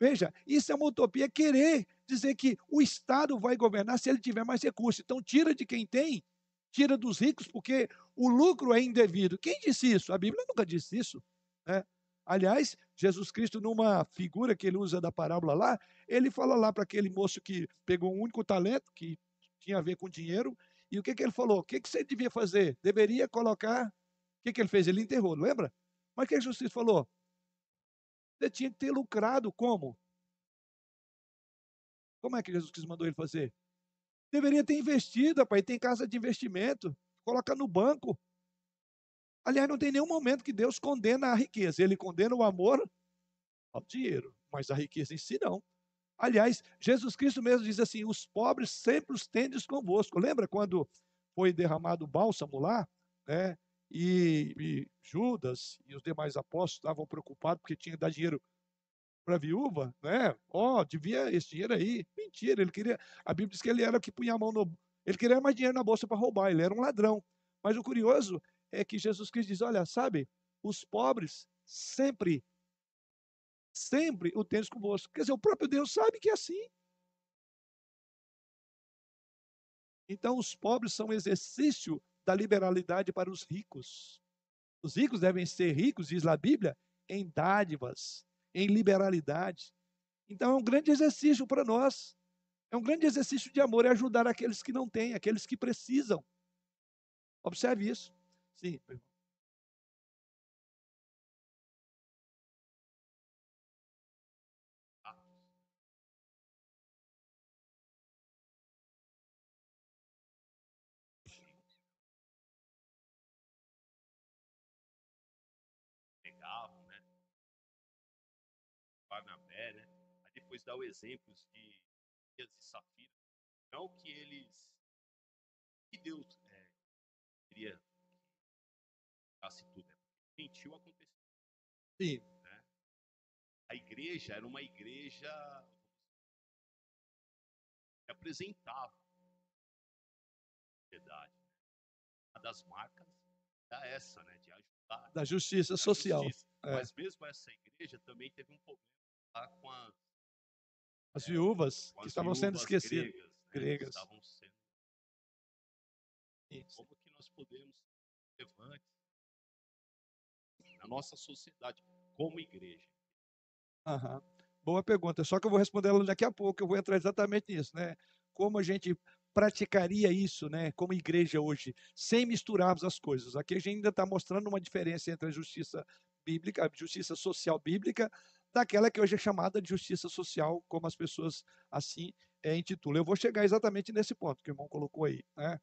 Veja, isso é uma utopia querer dizer que o Estado vai governar se ele tiver mais recursos. Então, tira de quem tem, tira dos ricos, porque o lucro é indevido. Quem disse isso? A Bíblia nunca disse isso. Né? Aliás, Jesus Cristo, numa figura que ele usa da parábola lá, ele fala lá para aquele moço que pegou um único talento, que tinha a ver com dinheiro, e o que, que ele falou? O que, que você devia fazer? Deveria colocar. O que, que ele fez? Ele enterrou, lembra? Mas o que Jesus Cristo falou? Você tinha que ter lucrado como? Como é que Jesus Cristo mandou ele fazer? Deveria ter investido, pai. Tem casa de investimento. Coloca no banco. Aliás, não tem nenhum momento que Deus condena a riqueza. Ele condena o amor ao dinheiro, mas a riqueza em si não. Aliás, Jesus Cristo mesmo diz assim: os pobres sempre os tendes convosco. Lembra quando foi derramado o bálsamo lá? Né? E, e Judas e os demais apóstolos estavam preocupados porque tinha que dar dinheiro para a viúva, né? Oh, devia esse dinheiro aí. Mentira, ele queria. A Bíblia diz que ele era o que punha a mão no. Ele queria mais dinheiro na bolsa para roubar, ele era um ladrão. Mas o curioso é que Jesus Cristo diz: olha, sabe, os pobres sempre, sempre o tens convosco. Quer dizer, o próprio Deus sabe que é assim. Então, os pobres são exercício da liberalidade para os ricos. Os ricos devem ser ricos, diz a Bíblia, em dádivas, em liberalidade. Então é um grande exercício para nós. É um grande exercício de amor, é ajudar aqueles que não têm, aqueles que precisam. Observe isso. Sim, depois dá o exemplo de Dias e Safira. Não que eles. que Deus é, queria ficasse tudo. É mentiu aconteceu. Sim. Né? A igreja era uma igreja que apresentava a sociedade. Né? Uma das marcas era essa, né? De ajudar. Da justiça social. Justiça. É. Mas mesmo essa igreja também teve um problema com as as viúvas que estavam sendo esquecidas. Gregas. Né, gregas. Estavam sendo... Como que nós podemos ser relevantes na nossa sociedade, como igreja? Uhum. Boa pergunta. Só que eu vou responder ela daqui a pouco. Eu vou entrar exatamente nisso, né? Como a gente praticaria isso, né? Como igreja hoje, sem misturarmos as coisas. Aqui a gente ainda está mostrando uma diferença entre a justiça bíblica, a justiça social bíblica, daquela que hoje é chamada de justiça social, como as pessoas assim é, intitulam. Eu vou chegar exatamente nesse ponto que o irmão colocou aí, né?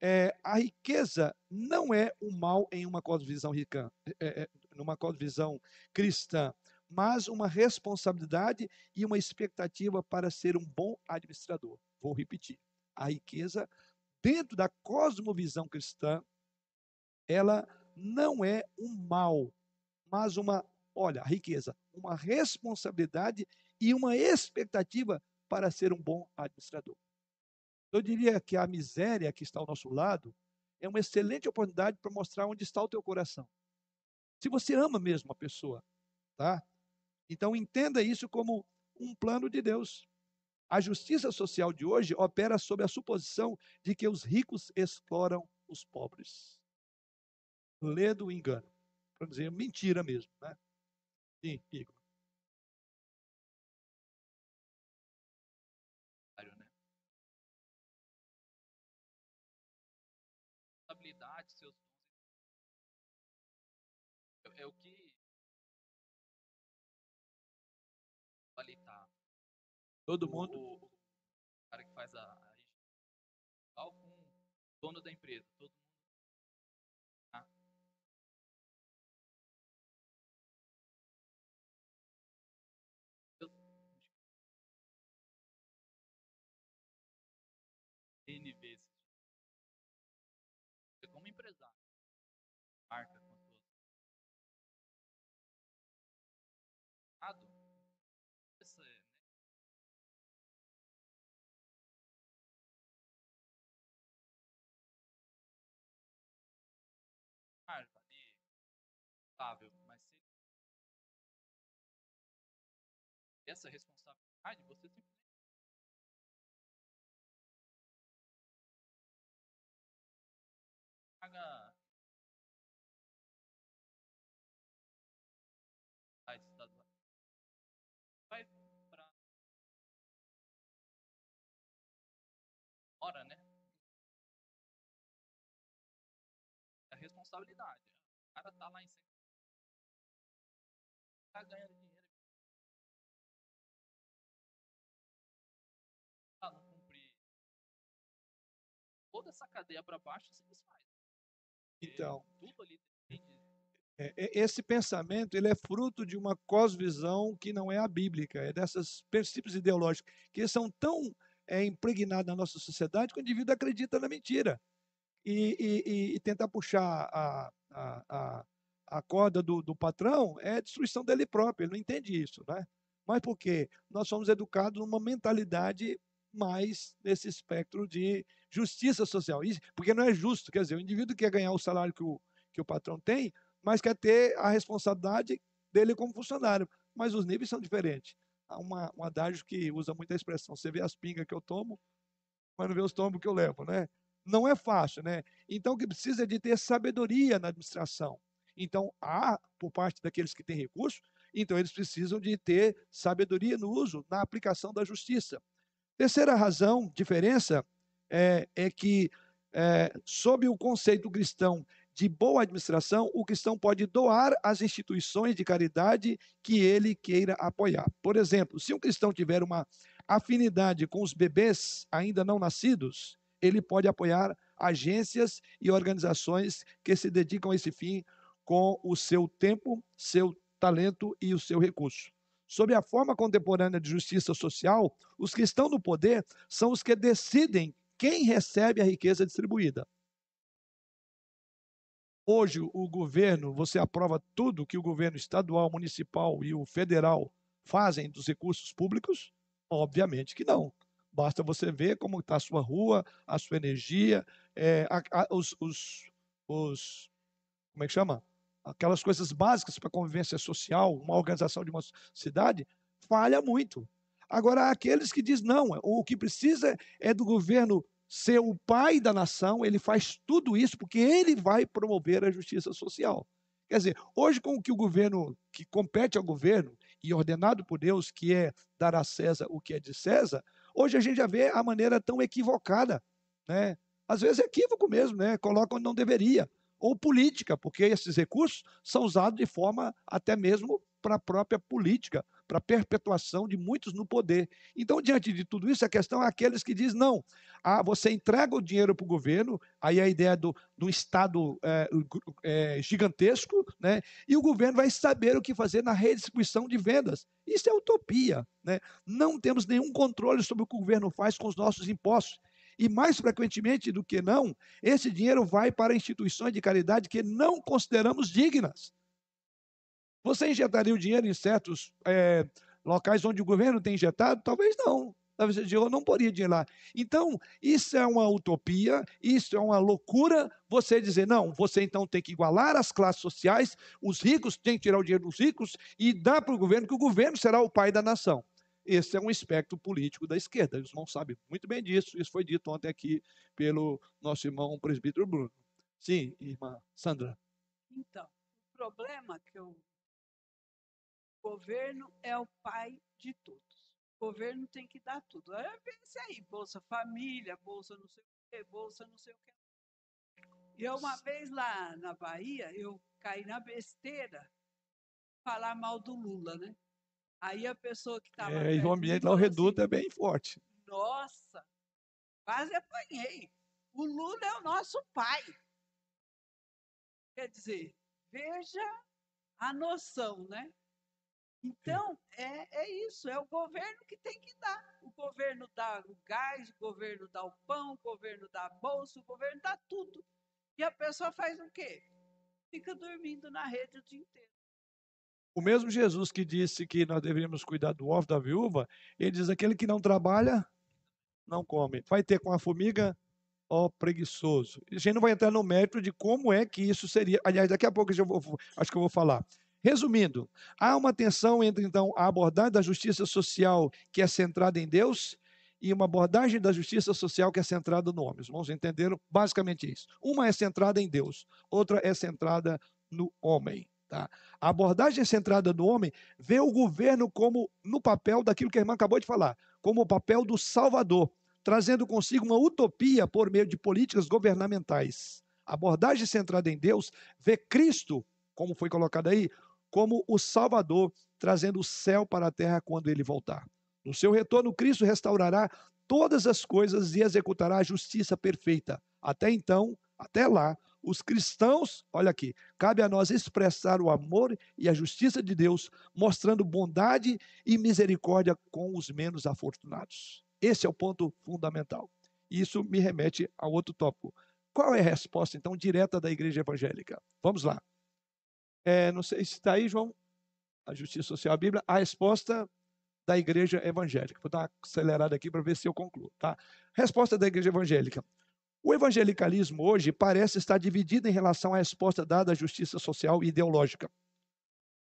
É, a riqueza não é um mal em uma cosmovisão rica, é, numa cosmovisão cristã mas uma responsabilidade e uma expectativa para ser um bom administrador. Vou repetir. A riqueza, dentro da cosmovisão cristã, ela não é um mal, mas uma, olha, a riqueza, uma responsabilidade e uma expectativa para ser um bom administrador. Eu diria que a miséria que está ao nosso lado é uma excelente oportunidade para mostrar onde está o teu coração. Se você ama mesmo a pessoa, tá? Então, entenda isso como um plano de Deus. A justiça social de hoje opera sob a suposição de que os ricos exploram os pobres. Lê do engano. Para dizer mentira mesmo. Né? Sim, Igor. Todo mundo. O, cara que faz a, a com o dono da empresa. Todo responsável, mas se essa responsabilidade, você simplesmente paga vai para hora, né? É a responsabilidade. O cara tá lá em está ganhando dinheiro. Ah, não cumprir toda essa cadeia para baixo, se desfaz. Então, tudo ali é, esse pensamento ele é fruto de uma cosvisão que não é a bíblica, é dessas princípios ideológicos que são tão é, impregnados na nossa sociedade que o indivíduo acredita na mentira e, e, e tenta puxar a, a, a, a corda do, do patrão é destruição dele próprio, ele não entende isso, né? Mas por quê? Nós somos educados numa mentalidade mais nesse espectro de justiça social. Isso, porque não é justo, quer dizer, o indivíduo quer ganhar o salário que o, que o patrão tem, mas quer ter a responsabilidade dele como funcionário. Mas os níveis são diferentes. Há uma, um adágio que usa muita expressão. Você vê as pingas que eu tomo, mas não vê os tombos que eu levo, né? Não é fácil, né? Então, o que precisa é de ter sabedoria na administração. Então, há, por parte daqueles que têm recursos, então eles precisam de ter sabedoria no uso, na aplicação da justiça. Terceira razão, diferença, é, é que, é, sob o conceito cristão de boa administração, o cristão pode doar às instituições de caridade que ele queira apoiar. Por exemplo, se um cristão tiver uma afinidade com os bebês ainda não nascidos, ele pode apoiar agências e organizações que se dedicam a esse fim com o seu tempo, seu talento e o seu recurso. Sobre a forma contemporânea de justiça social, os que estão no poder são os que decidem quem recebe a riqueza distribuída. Hoje, o governo, você aprova tudo que o governo estadual, municipal e o federal fazem dos recursos públicos? Obviamente que não. Basta você ver como está a sua rua, a sua energia, é, a, a, os, os, os, como é que chama? Aquelas coisas básicas para convivência social, uma organização de uma cidade, falha muito. Agora, aqueles que dizem, não, o que precisa é do governo ser o pai da nação, ele faz tudo isso porque ele vai promover a justiça social. Quer dizer, hoje com o que o governo, que compete ao governo, e ordenado por Deus, que é dar a César o que é de César, hoje a gente já vê a maneira tão equivocada, né? Às vezes é equívoco mesmo, né? Coloca onde não deveria. Ou política, porque esses recursos são usados de forma até mesmo para a própria política, para a perpetuação de muitos no poder. Então, diante de tudo isso, a questão é aqueles que dizem, não, ah, você entrega o dinheiro para o governo, aí a ideia do, do Estado é, é, gigantesco, né? e o governo vai saber o que fazer na redistribuição de vendas. Isso é utopia. Né? Não temos nenhum controle sobre o que o governo faz com os nossos impostos. E mais frequentemente do que não, esse dinheiro vai para instituições de caridade que não consideramos dignas. Você injetaria o dinheiro em certos é, locais onde o governo tem injetado? Talvez não. Talvez eu não poderia dinheiro lá. Então, isso é uma utopia, isso é uma loucura. Você dizer, não, você então tem que igualar as classes sociais, os ricos têm que tirar o dinheiro dos ricos e dar para o governo, que o governo será o pai da nação. Esse é um espectro político da esquerda. Os irmãos sabem muito bem disso. Isso foi dito ontem aqui pelo nosso irmão presbítero Bruno. Sim, irmã Sandra. Então, o problema que eu o governo é o pai de todos. O governo tem que dar tudo. Aí pense aí, Bolsa Família, Bolsa não sei o quê, Bolsa não sei o quê. E eu, uma vez lá na Bahia, eu caí na besteira falar mal do Lula, né? Aí a pessoa que estava. É, e o ambiente lá, o reduto assim, é bem forte. Nossa, quase apanhei. O Lula é o nosso pai. Quer dizer, veja a noção, né? Então, é, é isso, é o governo que tem que dar. O governo dá o gás, o governo dá o pão, o governo dá a bolsa, o governo dá tudo. E a pessoa faz o quê? Fica dormindo na rede o dia inteiro. O mesmo Jesus que disse que nós deveríamos cuidar do ovo da viúva, ele diz: aquele que não trabalha, não come. Vai ter com a formiga, ó preguiçoso. A gente não vai entrar no mérito de como é que isso seria. Aliás, daqui a pouco eu vou, acho que eu vou falar. Resumindo, há uma tensão entre então a abordagem da justiça social que é centrada em Deus e uma abordagem da justiça social que é centrada no homem. Os irmãos entenderam basicamente isso. Uma é centrada em Deus, outra é centrada no homem. Tá? A abordagem centrada no homem vê o governo como no papel daquilo que a irmã acabou de falar, como o papel do salvador, trazendo consigo uma utopia por meio de políticas governamentais. A abordagem centrada em Deus vê Cristo, como foi colocado aí, como o Salvador, trazendo o céu para a terra quando ele voltar. No seu retorno, Cristo restaurará todas as coisas e executará a justiça perfeita. Até então, até lá, os cristãos, olha aqui, cabe a nós expressar o amor e a justiça de Deus, mostrando bondade e misericórdia com os menos afortunados. Esse é o ponto fundamental. Isso me remete a outro tópico. Qual é a resposta, então, direta da igreja evangélica? Vamos lá. É, não sei se está aí, João, a Justiça Social, a Bíblia, a resposta da igreja evangélica. Vou dar uma acelerada aqui para ver se eu concluo. Tá? Resposta da igreja evangélica. O evangelicalismo hoje parece estar dividido em relação à resposta dada à justiça social e ideológica.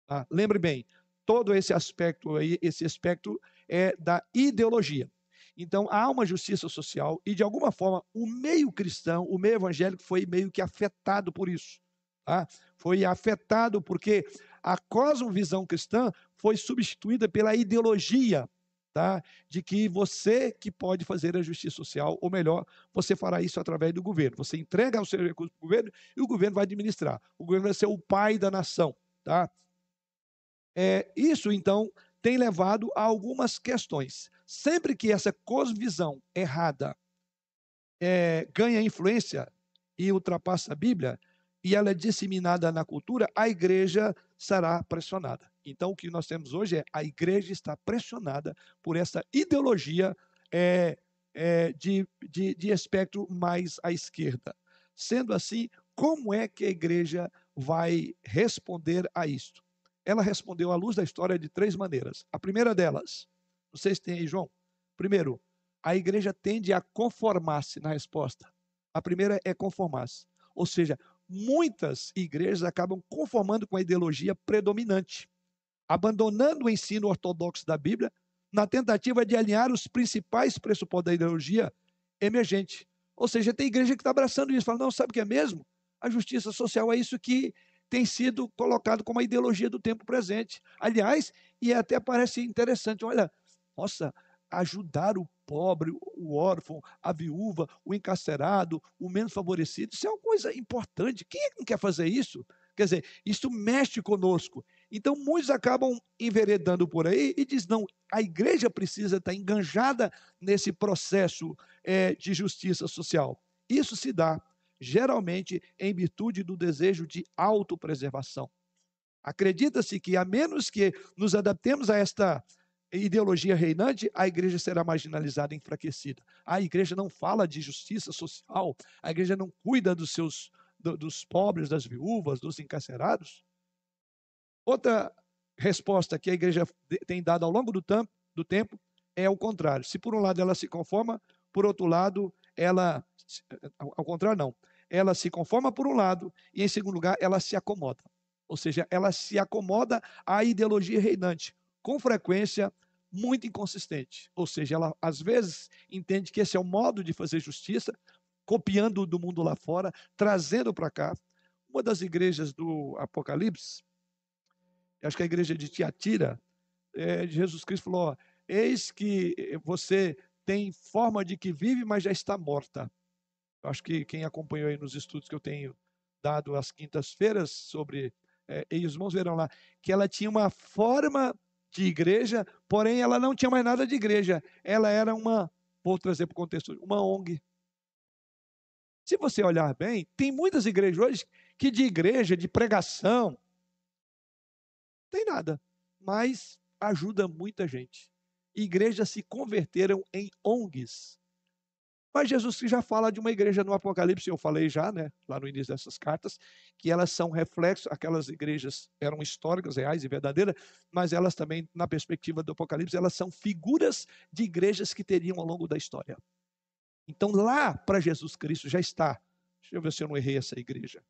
Tá? Lembre bem, todo esse aspecto aí, esse aspecto é da ideologia. Então há uma justiça social e de alguma forma o meio cristão, o meio evangélico foi meio que afetado por isso. Tá? Foi afetado porque a cosmovisão cristã foi substituída pela ideologia tá? de que você que pode fazer a justiça social, ou melhor, você fará isso através do governo. Você entrega o seu recurso para o governo e o governo vai administrar. O governo vai ser o pai da nação. Tá? É, isso, então, tem levado a algumas questões. Sempre que essa cosmovisão errada é, ganha influência e ultrapassa a Bíblia, e ela é disseminada na cultura, a igreja será pressionada. Então, o que nós temos hoje é a igreja está pressionada por essa ideologia é, é, de, de, de espectro mais à esquerda. Sendo assim, como é que a igreja vai responder a isto? Ela respondeu à luz da história de três maneiras. A primeira delas, se tem aí, João. Primeiro, a igreja tende a conformar-se na resposta. A primeira é conformar-se. Ou seja, muitas igrejas acabam conformando com a ideologia predominante, abandonando o ensino ortodoxo da Bíblia na tentativa de alinhar os principais pressupostos da ideologia emergente. Ou seja, tem igreja que está abraçando isso, fala, não, sabe o que é mesmo? A justiça social é isso que tem sido colocado como a ideologia do tempo presente. Aliás, e até parece interessante, olha, nossa, ajudar o pobre, o órfão, a viúva, o encarcerado, o menos favorecido, isso é uma coisa importante. Quem é que não quer fazer isso? Quer dizer, isso mexe conosco. Então, muitos acabam enveredando por aí e diz não, a igreja precisa estar enganjada nesse processo é, de justiça social. Isso se dá, geralmente, em virtude do desejo de autopreservação. Acredita-se que, a menos que nos adaptemos a esta ideologia reinante, a igreja será marginalizada e enfraquecida. A igreja não fala de justiça social, a igreja não cuida dos seus dos pobres, das viúvas, dos encarcerados. Outra resposta que a igreja tem dado ao longo do, do tempo é o contrário. Se por um lado ela se conforma, por outro lado ela ao contrário não. Ela se conforma por um lado e em segundo lugar ela se acomoda. Ou seja, ela se acomoda à ideologia reinante, com frequência muito inconsistente. Ou seja, ela às vezes entende que esse é o modo de fazer justiça, copiando do mundo lá fora, trazendo para cá. Uma das igrejas do Apocalipse, acho que a igreja de Tiatira, é, Jesus Cristo falou: ó, Eis que você tem forma de que vive, mas já está morta. Eu acho que quem acompanhou aí nos estudos que eu tenho dado às quintas-feiras sobre. É, e os irmãos verão lá que ela tinha uma forma de igreja, porém ela não tinha mais nada de igreja. Ela era uma, vou trazer para o contexto, uma ONG. Se você olhar bem, tem muitas igrejas hoje que de igreja, de pregação, tem nada, mas ajuda muita gente. Igrejas se converteram em ONGs. Mas Jesus já fala de uma igreja no Apocalipse, eu falei já, né, lá no início dessas cartas, que elas são reflexos, aquelas igrejas eram históricas, reais e verdadeiras, mas elas também, na perspectiva do Apocalipse, elas são figuras de igrejas que teriam ao longo da história. Então, lá para Jesus Cristo já está. Deixa eu ver se eu não errei essa igreja.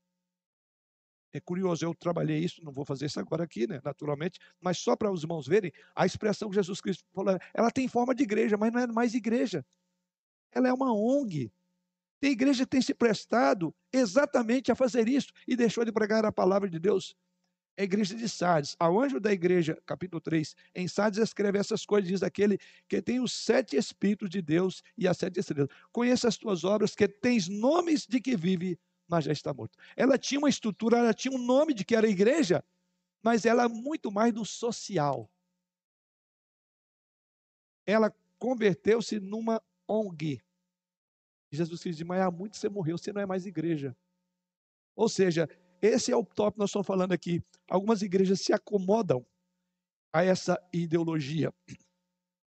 É curioso, eu trabalhei isso, não vou fazer isso agora aqui, né, naturalmente, mas só para os irmãos verem, a expressão que Jesus Cristo falou, ela tem forma de igreja, mas não é mais igreja. Ela é uma ONG. Tem igreja que tem se prestado exatamente a fazer isso e deixou de pregar a palavra de Deus a igreja de Sardes. Ao anjo da igreja, capítulo 3, em Sardes escreve essas coisas, diz aquele que tem os sete espíritos de Deus e as sete estrelas. Conheça as tuas obras, que tens nomes de que vive, mas já está morto. Ela tinha uma estrutura, ela tinha um nome de que era igreja, mas ela é muito mais do social. Ela converteu-se numa ONG. Jesus disse, mas há muito você morreu, você não é mais igreja. Ou seja, esse é o tópico que nós estamos falando aqui. Algumas igrejas se acomodam a essa ideologia.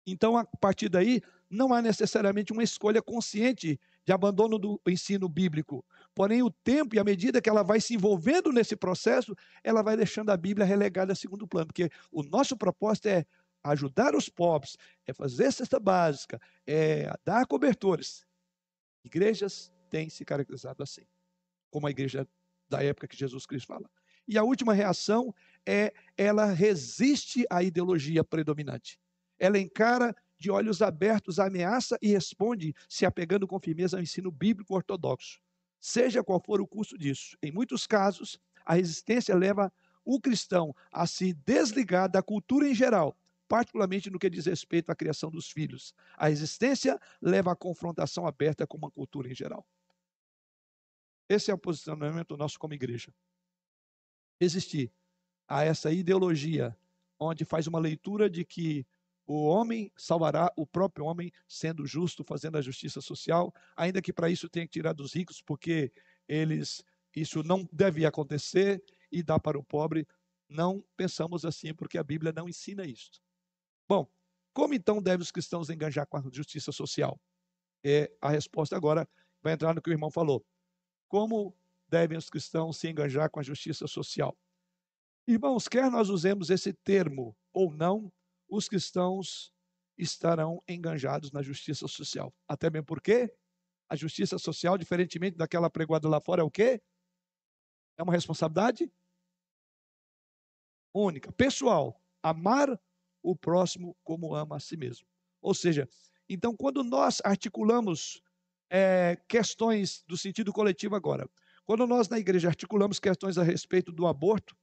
Então, a partir daí, não há necessariamente uma escolha consciente de abandono do ensino bíblico. Porém, o tempo e a medida que ela vai se envolvendo nesse processo, ela vai deixando a Bíblia relegada a segundo plano, porque o nosso propósito é ajudar os pobres, é fazer cesta básica, é dar cobertores. Igrejas têm se caracterizado assim, como a igreja da época que Jesus Cristo fala. E a última reação é ela resiste à ideologia predominante. Ela encara de olhos abertos ameaça e responde se apegando com firmeza ao ensino bíblico ortodoxo. Seja qual for o custo disso. Em muitos casos, a resistência leva o cristão a se desligar da cultura em geral, particularmente no que diz respeito à criação dos filhos. A resistência leva à confrontação aberta com uma cultura em geral. Esse é o posicionamento nosso como igreja. Existir a essa ideologia onde faz uma leitura de que o homem salvará o próprio homem sendo justo, fazendo a justiça social, ainda que para isso tenha que tirar dos ricos, porque eles isso não deve acontecer e dar para o pobre. Não pensamos assim, porque a Bíblia não ensina isso. Bom, como então devem os cristãos engajar com a justiça social? É, a resposta agora vai entrar no que o irmão falou. Como devem os cristãos se engajar com a justiça social? Irmãos, quer nós usemos esse termo ou não, os cristãos estarão enganjados na justiça social. Até mesmo porque a justiça social, diferentemente daquela pregoada lá fora, é o quê? É uma responsabilidade única, pessoal. Amar o próximo como ama a si mesmo. Ou seja, então, quando nós articulamos é, questões do sentido coletivo agora. Quando nós na igreja articulamos questões a respeito do aborto,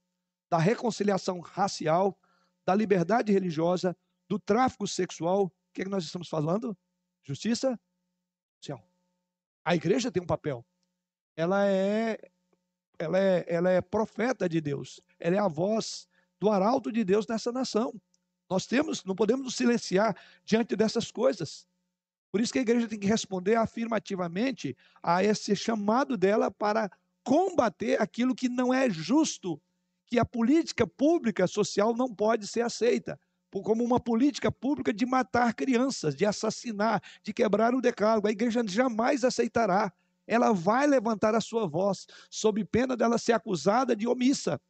da reconciliação racial, da liberdade religiosa, do tráfico sexual, o que, é que nós estamos falando? Justiça social. A igreja tem um papel. Ela é, ela é, ela é profeta de Deus. Ela é a voz do arauto de Deus nessa nação. Nós temos, não podemos nos silenciar diante dessas coisas. Por isso que a igreja tem que responder afirmativamente a esse chamado dela para combater aquilo que não é justo, que a política pública social não pode ser aceita como uma política pública de matar crianças, de assassinar, de quebrar o decálogo. A igreja jamais aceitará. Ela vai levantar a sua voz, sob pena dela ser acusada de omissa.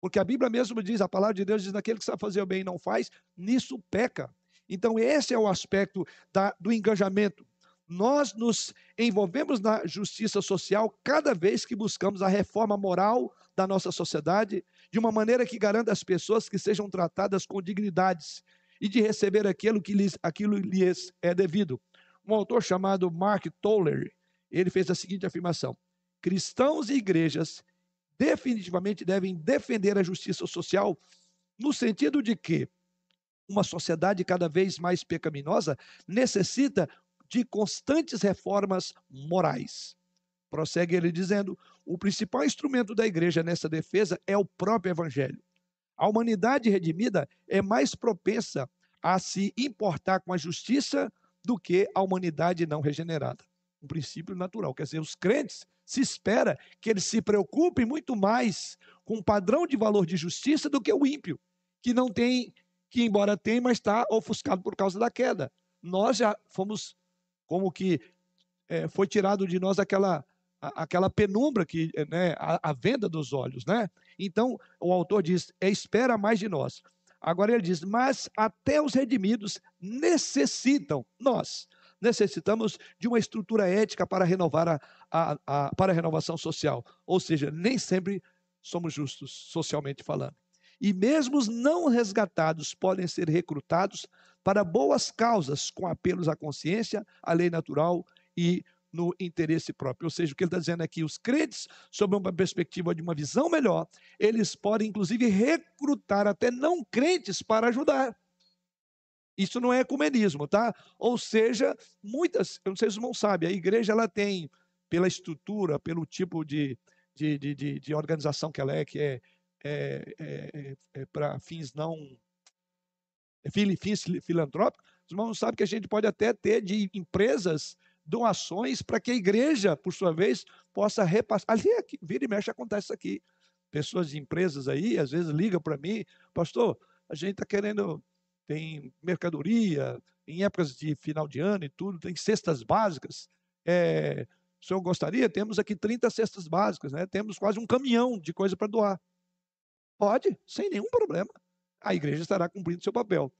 Porque a Bíblia mesmo diz, a palavra de Deus diz: naquele que sabe fazer o bem e não faz, nisso peca. Então, esse é o aspecto da, do engajamento. Nós nos envolvemos na justiça social cada vez que buscamos a reforma moral da nossa sociedade, de uma maneira que garanta às pessoas que sejam tratadas com dignidades e de receber aquilo que lhes, aquilo lhes é devido. Um autor chamado Mark Toller, ele fez a seguinte afirmação: cristãos e igrejas definitivamente devem defender a justiça social no sentido de que uma sociedade cada vez mais pecaminosa necessita de constantes reformas morais. Prossegue ele dizendo: o principal instrumento da igreja nessa defesa é o próprio evangelho. A humanidade redimida é mais propensa a se importar com a justiça do que a humanidade não regenerada. Um princípio natural. Quer dizer, os crentes se espera que eles se preocupem muito mais com o padrão de valor de justiça do que o ímpio, que não tem que embora tenha, mas está ofuscado por causa da queda. Nós já fomos como que é, foi tirado de nós aquela aquela penumbra que né, a, a, venda dos olhos, né? Então o autor diz é espera mais de nós. Agora ele diz, mas até os redimidos necessitam nós necessitamos de uma estrutura ética para renovar a, a, a para a renovação social. Ou seja, nem sempre somos justos socialmente falando e mesmo os não resgatados podem ser recrutados para boas causas, com apelos à consciência, à lei natural e no interesse próprio. Ou seja, o que ele está dizendo aqui, os crentes, sob uma perspectiva de uma visão melhor, eles podem, inclusive, recrutar até não crentes para ajudar. Isso não é ecumenismo, tá? Ou seja, muitas, eu não sei se os irmãos sabem, a igreja ela tem, pela estrutura, pelo tipo de, de, de, de, organização que ela é, que é é, é, é, para fins não é, fins filantrópicos, os irmãos sabem que a gente pode até ter de empresas doações para que a igreja, por sua vez, possa repassar. Ali, aqui, vira e mexe, acontece isso aqui. Pessoas de empresas aí, às vezes ligam para mim, pastor, a gente está querendo, tem mercadoria, em épocas de final de ano e tudo, tem cestas básicas. É, o senhor gostaria? Temos aqui 30 cestas básicas, né? temos quase um caminhão de coisa para doar. Pode, sem nenhum problema. A igreja estará cumprindo seu papel.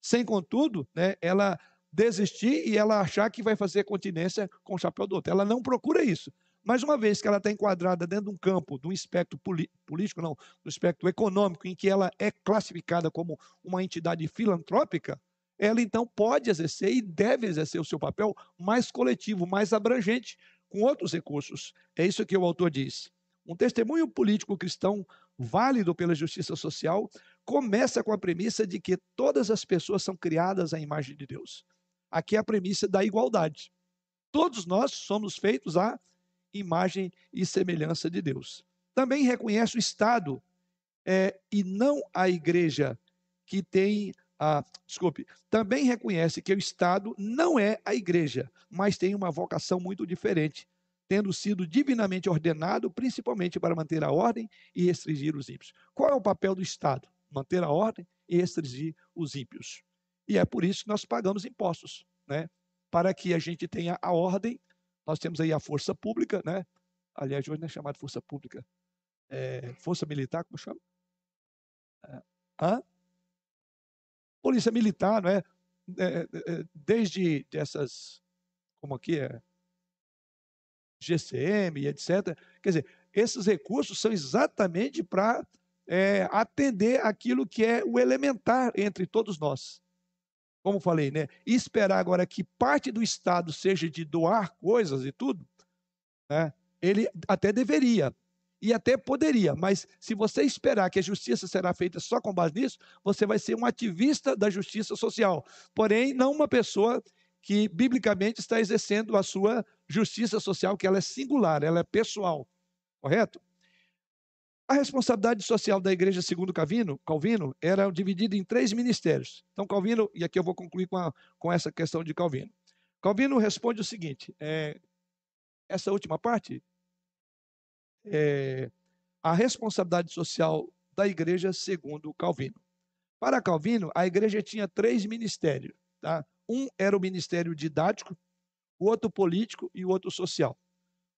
Sem, contudo, né, ela desistir e ela achar que vai fazer continência com o chapéu do outro. Ela não procura isso. Mas uma vez que ela está enquadrada dentro de um campo, de um espectro político, não, do espectro econômico, em que ela é classificada como uma entidade filantrópica, ela então pode exercer e deve exercer o seu papel mais coletivo, mais abrangente, com outros recursos. É isso que o autor diz. Um testemunho político cristão válido pela justiça social começa com a premissa de que todas as pessoas são criadas à imagem de Deus. Aqui é a premissa da igualdade. Todos nós somos feitos à imagem e semelhança de Deus. Também reconhece o Estado é, e não a igreja que tem a. Desculpe, também reconhece que o Estado não é a igreja, mas tem uma vocação muito diferente tendo sido divinamente ordenado, principalmente para manter a ordem e restringir os ímpios. Qual é o papel do Estado? Manter a ordem e restringir os ímpios. E é por isso que nós pagamos impostos, né? Para que a gente tenha a ordem, nós temos aí a força pública, né? Aliás, hoje não é chamada força pública, é, força militar, como chama? É, hã? Polícia militar, não é? é, é, é desde essas, como aqui é, GCM, etc. Quer dizer, esses recursos são exatamente para é, atender aquilo que é o elementar entre todos nós. Como falei, né? E esperar agora que parte do Estado seja de doar coisas e tudo, né? Ele até deveria, e até poderia, mas se você esperar que a justiça será feita só com base nisso, você vai ser um ativista da justiça social. Porém, não uma pessoa que biblicamente está exercendo a sua justiça social, que ela é singular, ela é pessoal. Correto? A responsabilidade social da igreja, segundo Calvino, Calvino era dividida em três ministérios. Então, Calvino, e aqui eu vou concluir com, a, com essa questão de Calvino. Calvino responde o seguinte: é, essa última parte, é, a responsabilidade social da igreja, segundo Calvino. Para Calvino, a igreja tinha três ministérios. Tá? Um era o ministério didático, o outro político e o outro social.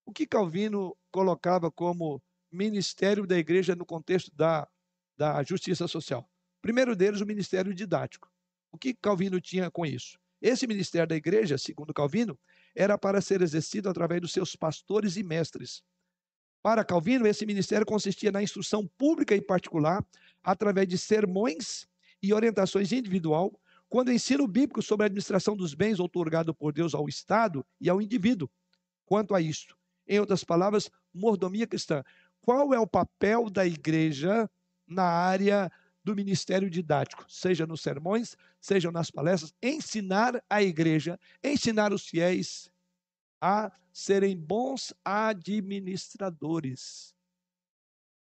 O que Calvino colocava como ministério da igreja no contexto da, da justiça social? Primeiro deles, o ministério didático. O que Calvino tinha com isso? Esse ministério da igreja, segundo Calvino, era para ser exercido através dos seus pastores e mestres. Para Calvino, esse ministério consistia na instrução pública e particular, através de sermões e orientações individual, quando o ensino bíblico sobre a administração dos bens outorgado por Deus ao Estado e ao indivíduo. Quanto a isto, em outras palavras, mordomia cristã. Qual é o papel da igreja na área do ministério didático, seja nos sermões, seja nas palestras, ensinar a igreja, ensinar os fiéis a serem bons administradores.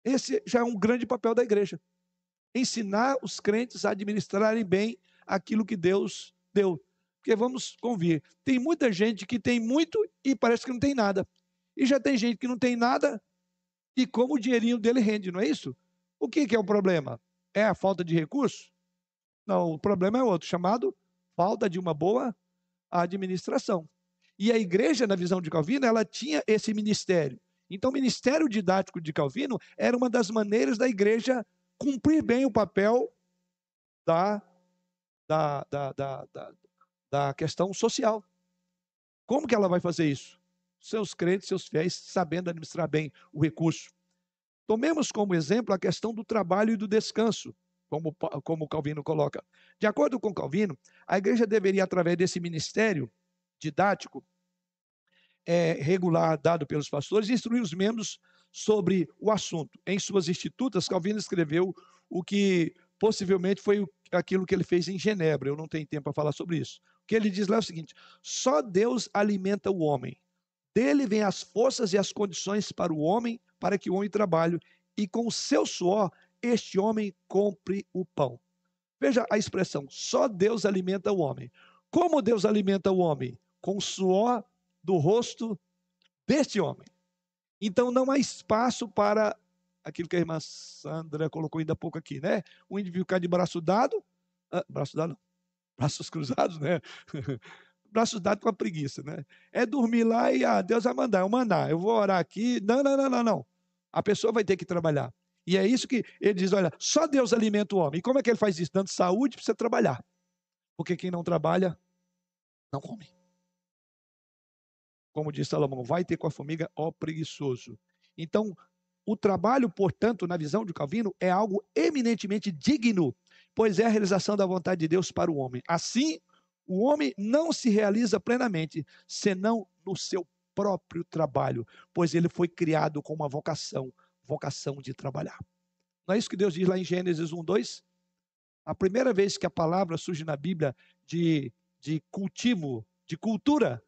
Esse já é um grande papel da igreja. Ensinar os crentes a administrarem bem aquilo que Deus deu. Porque vamos convir, tem muita gente que tem muito e parece que não tem nada. E já tem gente que não tem nada e como o dinheirinho dele rende, não é isso? O que, que é o problema? É a falta de recurso? Não, o problema é outro, chamado falta de uma boa administração. E a igreja, na visão de Calvino, ela tinha esse ministério. Então, o ministério didático de Calvino era uma das maneiras da igreja cumprir bem o papel da da, da, da, da, da questão social. Como que ela vai fazer isso? Seus crentes, seus fiéis, sabendo administrar bem o recurso. Tomemos como exemplo a questão do trabalho e do descanso, como, como Calvino coloca. De acordo com Calvino, a igreja deveria, através desse ministério didático é, regular dado pelos pastores, instruir os membros sobre o assunto. Em suas institutas, Calvino escreveu o que possivelmente foi aquilo que ele fez em Genebra. Eu não tenho tempo para falar sobre isso. O que ele diz lá é o seguinte: só Deus alimenta o homem. Dele vêm as forças e as condições para o homem, para que o homem trabalhe, e com o seu suor este homem compre o pão. Veja a expressão: só Deus alimenta o homem. Como Deus alimenta o homem? Com o suor do rosto deste homem. Então não há espaço para aquilo que a irmã Sandra colocou ainda há pouco aqui, né? O indivíduo ficar de braço dado, ah, braço dado não, braços cruzados, né? braços dados com a preguiça, né? É dormir lá e, ah, Deus vai mandar, eu mandar, eu vou orar aqui. Não, não, não, não, não. A pessoa vai ter que trabalhar. E é isso que ele diz: olha, só Deus alimenta o homem. E como é que ele faz isso? Dando saúde para você trabalhar. Porque quem não trabalha, não come. Como diz Salomão, vai ter com a formiga, ó preguiçoso. Então, o trabalho, portanto, na visão de Calvino, é algo eminentemente digno, pois é a realização da vontade de Deus para o homem. Assim, o homem não se realiza plenamente senão no seu próprio trabalho, pois ele foi criado com uma vocação, vocação de trabalhar. Não é isso que Deus diz lá em Gênesis 1, 2? A primeira vez que a palavra surge na Bíblia de, de cultivo, de cultura,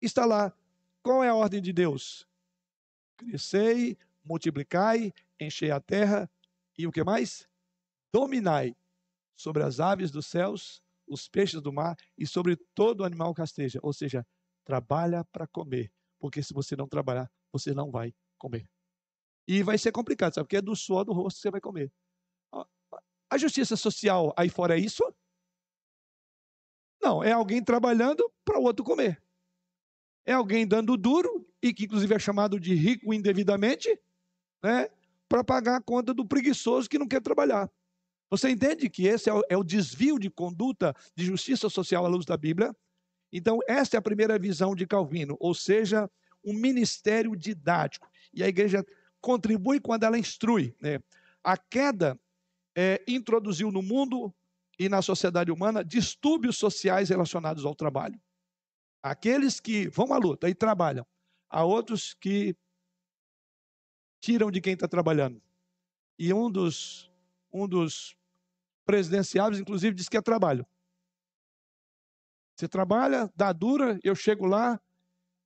está lá. Qual é a ordem de Deus? Crescei, multiplicai, enchei a terra e o que mais? Dominai sobre as aves dos céus, os peixes do mar e sobre todo animal que esteja. Ou seja, trabalha para comer, porque se você não trabalhar, você não vai comer. E vai ser complicado, sabe? Porque é do suor do rosto que você vai comer. A justiça social aí fora é isso? Não, é alguém trabalhando para o outro comer. É alguém dando duro, e que inclusive é chamado de rico indevidamente, né, para pagar a conta do preguiçoso que não quer trabalhar. Você entende que esse é o, é o, desvio de conduta de justiça social à luz da Bíblia? Então, esta é a primeira visão de Calvino, ou seja, um ministério didático. E a igreja contribui quando ela instrui. Né? A queda é, introduziu no mundo e na sociedade humana distúrbios sociais relacionados ao trabalho. Aqueles que vão à luta e trabalham há outros que tiram de quem está trabalhando. E um dos, um dos presidenciáveis, inclusive, diz que é trabalho. Você trabalha, dá dura, eu chego lá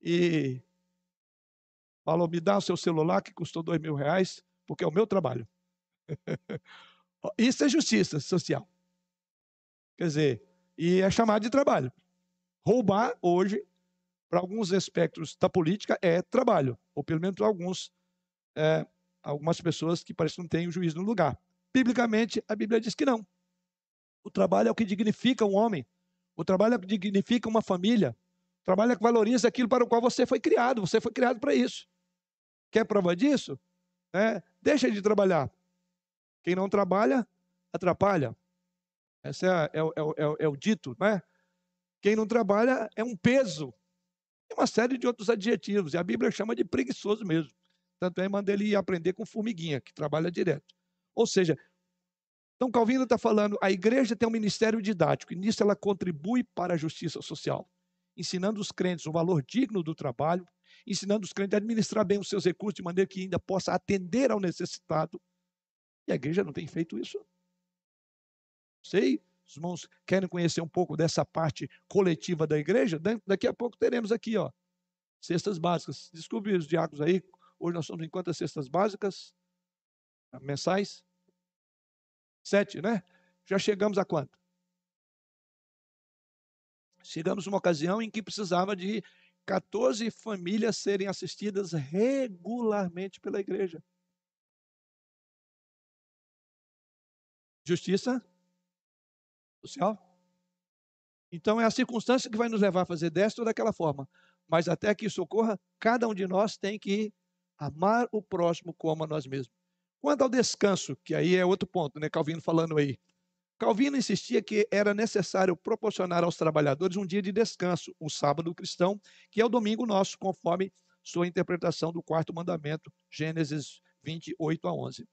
e falo, me dá o seu celular que custou dois mil reais, porque é o meu trabalho. Isso é justiça social. Quer dizer, e é chamado de trabalho. Roubar hoje, para alguns espectros da política, é trabalho, ou pelo menos para alguns, é, algumas pessoas que parecem que não têm o juízo no lugar. Biblicamente, a Bíblia diz que não. O trabalho é o que dignifica um homem. O trabalho é o que dignifica uma família. O trabalho é o que valoriza aquilo para o qual você foi criado. Você foi criado para isso. Quer prova disso? É, deixa de trabalhar. Quem não trabalha, atrapalha. Esse é, é, é, é, o dito, não é? Quem não trabalha é um peso. Tem uma série de outros adjetivos. E a Bíblia chama de preguiçoso mesmo. Tanto é manda ele aprender com formiguinha, que trabalha direto. Ou seja, então Calvino está falando, a igreja tem um ministério didático, e nisso ela contribui para a justiça social, ensinando os crentes o valor digno do trabalho, ensinando os crentes a administrar bem os seus recursos de maneira que ainda possa atender ao necessitado. E a igreja não tem feito isso. Sei, os irmãos querem conhecer um pouco dessa parte coletiva da igreja? Daqui a pouco teremos aqui, ó, cestas básicas. Descobri os diáconos aí, hoje nós somos em quantas cestas básicas? Mensais? Sete, né? Já chegamos a quanto? Chegamos uma ocasião em que precisava de 14 famílias serem assistidas regularmente pela igreja. Justiça social. Então é a circunstância que vai nos levar a fazer desta ou daquela forma. Mas até que isso ocorra, cada um de nós tem que amar o próximo como a nós mesmos. Quanto ao descanso, que aí é outro ponto, né? Calvino falando aí. Calvino insistia que era necessário proporcionar aos trabalhadores um dia de descanso, o sábado cristão, que é o domingo nosso, conforme sua interpretação do quarto mandamento, Gênesis 28 a 11.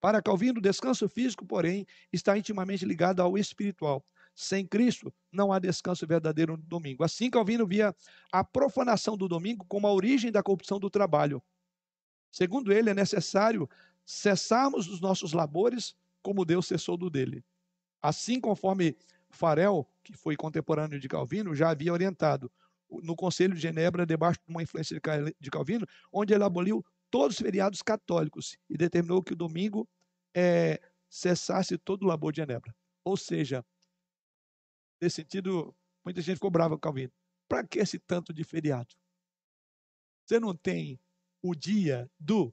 Para Calvino, o descanso físico, porém, está intimamente ligado ao espiritual. Sem Cristo, não há descanso verdadeiro no domingo. Assim, Calvino via a profanação do domingo como a origem da corrupção do trabalho. Segundo ele, é necessário cessarmos dos nossos labores como Deus cessou do dele. Assim, conforme Farel, que foi contemporâneo de Calvino, já havia orientado no Conselho de Genebra, debaixo de uma influência de Calvino, onde ele aboliu todos os feriados católicos e determinou que o domingo é, cessasse todo o labor de Genebra. Ou seja, nesse sentido, muita gente ficou brava com Calvino. Para que esse tanto de feriado? Você não tem o dia do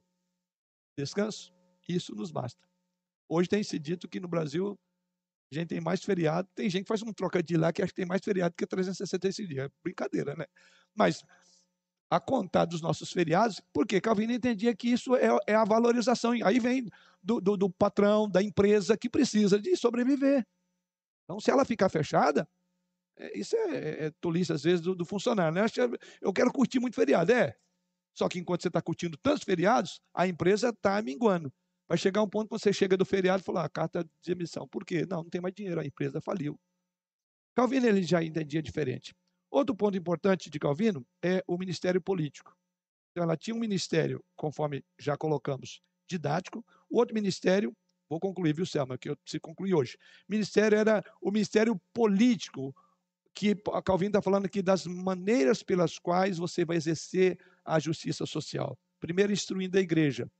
descanso? Isso nos basta. Hoje tem se dito que no Brasil a gente tem mais feriado. Tem gente que faz um trocadilho lá que acha que tem mais feriado que 365 dias. Brincadeira, né? Mas a contar dos nossos feriados, porque Calvino entendia que isso é, é a valorização. Aí vem do, do, do, patrão, da empresa que precisa de sobreviver. Então, se ela ficar fechada, é, isso é, é, é tolice, às vezes, do, do funcionário. Né? Eu quero curtir muito feriado. É, só que enquanto você está curtindo tantos feriados, a empresa está minguando. Vai chegar um ponto que você chega do feriado e fala, ah, carta de emissão. Por quê? Não, não tem mais dinheiro, a empresa faliu. Calvino ele já entendia diferente. Outro ponto importante de Calvino é o ministério político. Então, ela tinha um ministério, conforme já colocamos, didático. O outro ministério, vou concluir, viu, Selma, que eu preciso concluir hoje. Ministério era o ministério político, que Calvino está falando aqui das maneiras pelas quais você vai exercer a justiça social. Primeiro, instruindo a igreja.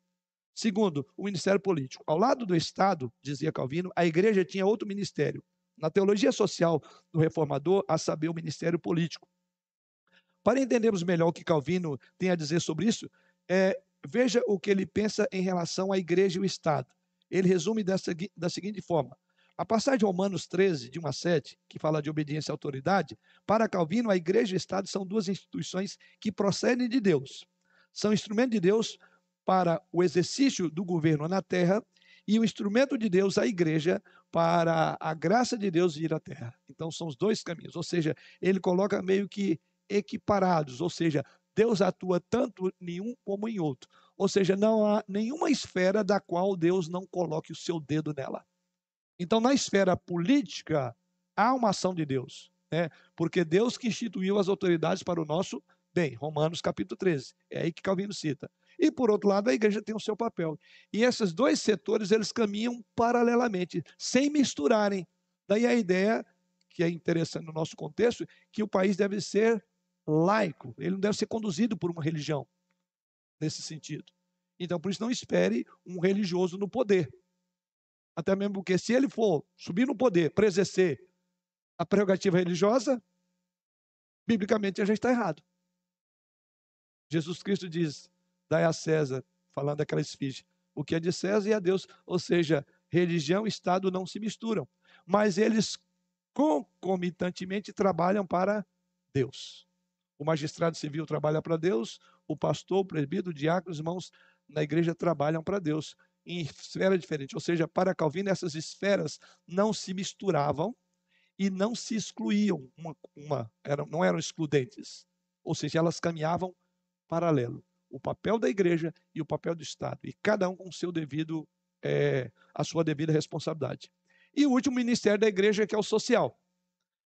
Segundo, o ministério político. Ao lado do Estado, dizia Calvino, a igreja tinha outro ministério. Na teologia social do reformador, a saber, o ministério político. Para entendermos melhor o que Calvino tem a dizer sobre isso, é, veja o que ele pensa em relação à igreja e o Estado. Ele resume dessa, da seguinte forma: a passagem de Romanos 13, de 1 a 7, que fala de obediência à autoridade, para Calvino, a igreja e o Estado são duas instituições que procedem de Deus. São instrumento de Deus para o exercício do governo na terra e o instrumento de Deus, a igreja, para a graça de Deus vir à terra. Então, são os dois caminhos. Ou seja, ele coloca meio que equiparados, ou seja, Deus atua tanto em um como em outro. Ou seja, não há nenhuma esfera da qual Deus não coloque o seu dedo nela. Então, na esfera política, há uma ação de Deus, né? porque Deus que instituiu as autoridades para o nosso Bem, Romanos capítulo 13, é aí que Calvino cita. E por outro lado, a igreja tem o seu papel. E esses dois setores, eles caminham paralelamente, sem misturarem. Daí a ideia, que é interessante no nosso contexto, que o país deve ser laico, ele não deve ser conduzido por uma religião, nesse sentido. Então, por isso, não espere um religioso no poder. Até mesmo porque, se ele for subir no poder para exercer a prerrogativa religiosa, biblicamente já está errado. Jesus Cristo diz: dai a César, falando daquela esfinge, o que é de César e a Deus. Ou seja, religião e Estado não se misturam, mas eles concomitantemente trabalham para Deus. O magistrado civil trabalha para Deus, o pastor, o presbítero, o diácono, os irmãos na igreja trabalham para Deus em esfera diferente. Ou seja, para Calvino, essas esferas não se misturavam e não se excluíam, uma, uma eram, não eram excludentes. Ou seja, elas caminhavam paralelo. O papel da igreja e o papel do Estado. E cada um com seu devido, é, a sua devida responsabilidade. E o último ministério da igreja, que é o social.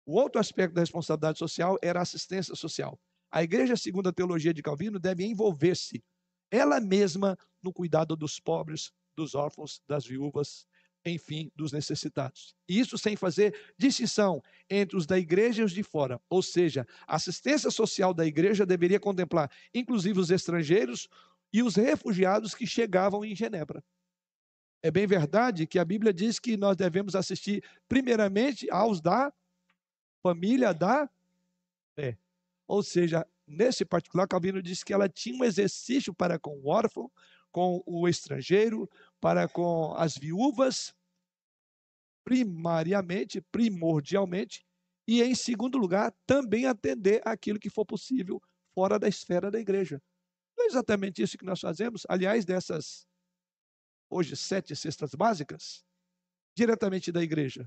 O outro aspecto da responsabilidade social era a assistência social. A igreja, segundo a teologia de Calvino, deve envolver-se ela mesma no cuidado dos pobres, dos órfãos, das viúvas, enfim, dos necessitados. E isso sem fazer distinção entre os da igreja e os de fora. Ou seja, a assistência social da igreja deveria contemplar, inclusive, os estrangeiros e os refugiados que chegavam em Genebra. É bem verdade que a Bíblia diz que nós devemos assistir, primeiramente, aos da família da fé. Ou seja, nesse particular, Calvino diz que ela tinha um exercício para com o órfão, com o estrangeiro, para com as viúvas, primariamente, primordialmente, e em segundo lugar, também atender aquilo que for possível fora da esfera da igreja. Não é exatamente isso que nós fazemos. Aliás, dessas, hoje, sete cestas básicas, diretamente da igreja.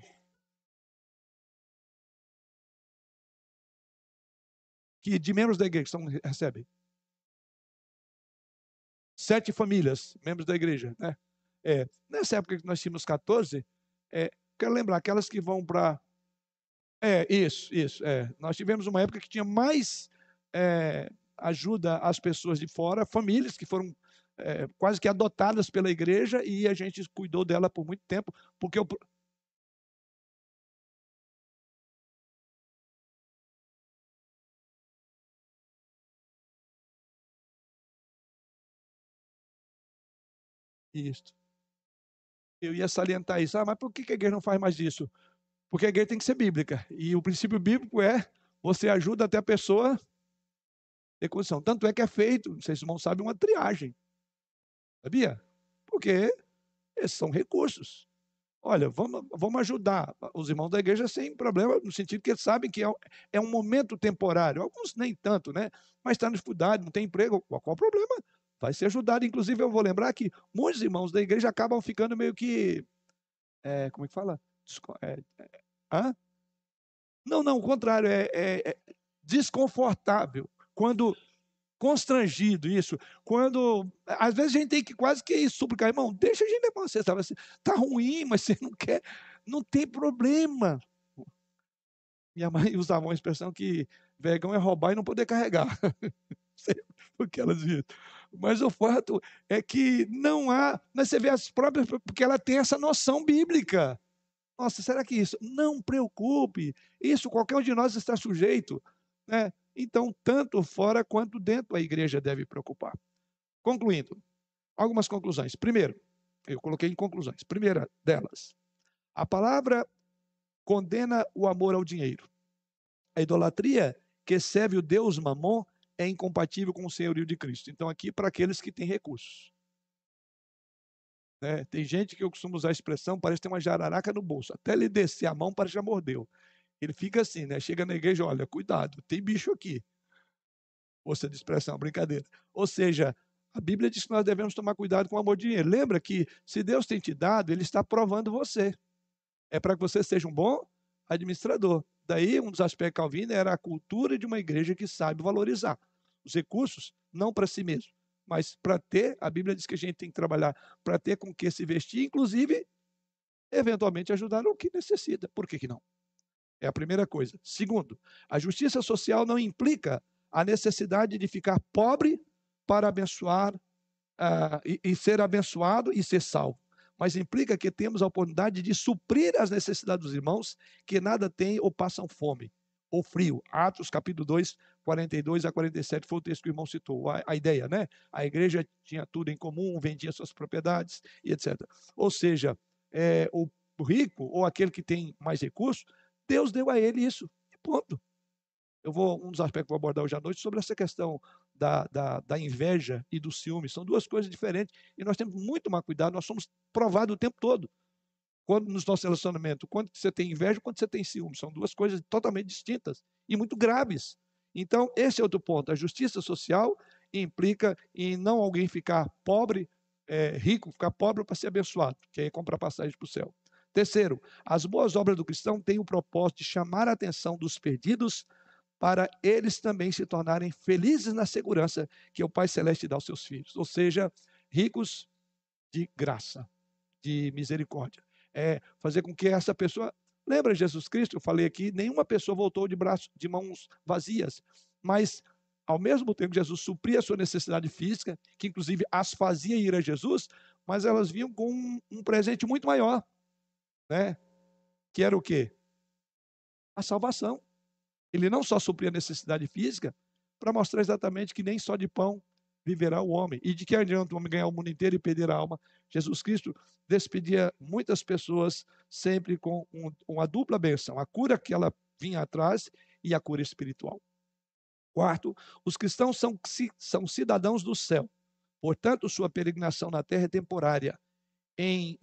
Que de membros da igreja estão, recebem sete famílias, membros da igreja. Né? É, nessa época que nós tínhamos 14, é, quero lembrar, aquelas que vão para. É, isso, isso. É. Nós tivemos uma época que tinha mais é, ajuda às pessoas de fora, famílias que foram é, quase que adotadas pela igreja e a gente cuidou dela por muito tempo, porque o, Isso. Eu ia salientar isso. Ah, mas por que a igreja não faz mais isso? Porque a igreja tem que ser bíblica. E o princípio bíblico é você ajuda até a pessoa ter condição. Tanto é que é feito, não sabem, uma triagem. Sabia? Porque esses são recursos. Olha, vamos, vamos ajudar os irmãos da igreja sem problema, no sentido que eles sabem que é, é um momento temporário. Alguns nem tanto, né? Mas está na dificuldade, não tem emprego. Qual, qual o problema? Vai ser ajudado. Inclusive, eu vou lembrar que muitos irmãos da igreja acabam ficando meio que. É, como é que fala? É, é, hã? Não, não, o contrário, é, é, é desconfortável. Quando constrangido isso, quando às vezes a gente tem que quase que suplicar, irmão, deixa a gente levar você, sabe assim, tá ruim, mas você não quer, não tem problema. Minha mãe usava uma expressão que vegão é roubar e não poder carregar. Porque elas viram. Mas o fato é que não há, mas você vê as próprias, porque ela tem essa noção bíblica. Nossa, será que isso? Não preocupe, isso qualquer um de nós está sujeito. Né? Então, tanto fora quanto dentro a igreja deve preocupar. Concluindo, algumas conclusões. Primeiro, eu coloquei em conclusões. Primeira delas, a palavra condena o amor ao dinheiro. A idolatria que serve o Deus Mamon é incompatível com o senhorio de Cristo. Então, aqui para aqueles que têm recursos. Né? Tem gente que eu costumo usar a expressão, parece ter uma jararaca no bolso. Até ele descer a mão, parece que já mordeu. Ele fica assim, né? Chega na igreja, olha, cuidado, tem bicho aqui. Força de expressão, brincadeira. Ou seja, a Bíblia diz que nós devemos tomar cuidado com o amor de dinheiro. Lembra que se Deus tem te dado, Ele está provando você. É para que você seja um bom administrador. Daí, um dos aspectos calvino era a cultura de uma igreja que sabe valorizar os recursos, não para si mesmo, mas para ter, a Bíblia diz que a gente tem que trabalhar para ter com que se vestir, inclusive, eventualmente ajudar o que necessita. Por que, que não? É a primeira coisa. Segundo, a justiça social não implica a necessidade de ficar pobre para abençoar ah, e, e ser abençoado e ser salvo. Mas implica que temos a oportunidade de suprir as necessidades dos irmãos que nada têm ou passam fome ou frio. Atos capítulo 2, 42 a 47 foi o texto que o irmão citou. A, a, ideia, né? A igreja tinha tudo em comum, vendia suas propriedades e etc. Ou seja, é, o rico ou aquele que tem mais recursos, Deus deu a ele isso. E ponto. Eu vou, um dos aspectos que vou abordar hoje à noite sobre essa questão da, da, da, inveja e do ciúme. São duas coisas diferentes e nós temos muito mais cuidado, nós somos provados o tempo todo. Quando nos nossos relacionamentos, quando você tem inveja, quando você tem ciúme, são duas coisas totalmente distintas e muito graves. Então, esse é outro ponto. A justiça social implica em não alguém ficar pobre, é, rico, ficar pobre para ser abençoado, que aí comprar passagem para o céu. Terceiro, as boas obras do cristão têm o propósito de chamar a atenção dos perdidos para eles também se tornarem felizes na segurança que o Pai Celeste dá aos seus filhos, ou seja, ricos de graça, de misericórdia. É fazer com que essa pessoa. Lembra Jesus Cristo? Eu falei aqui, nenhuma pessoa voltou de braços, de mãos vazias, mas ao mesmo tempo Jesus supria a sua necessidade física, que inclusive as fazia ir a Jesus, mas elas vinham com um, um presente muito maior, né? Que era o quê? A salvação. Ele não só supria a necessidade física, para mostrar exatamente que nem só de pão viverá o homem. E de que adianta o homem ganhar o mundo inteiro e perder a alma? Jesus Cristo despedia muitas pessoas sempre com um, uma dupla benção: a cura que ela vinha atrás e a cura espiritual. Quarto, os cristãos são, são cidadãos do céu. Portanto, sua peregrinação na terra é temporária. Em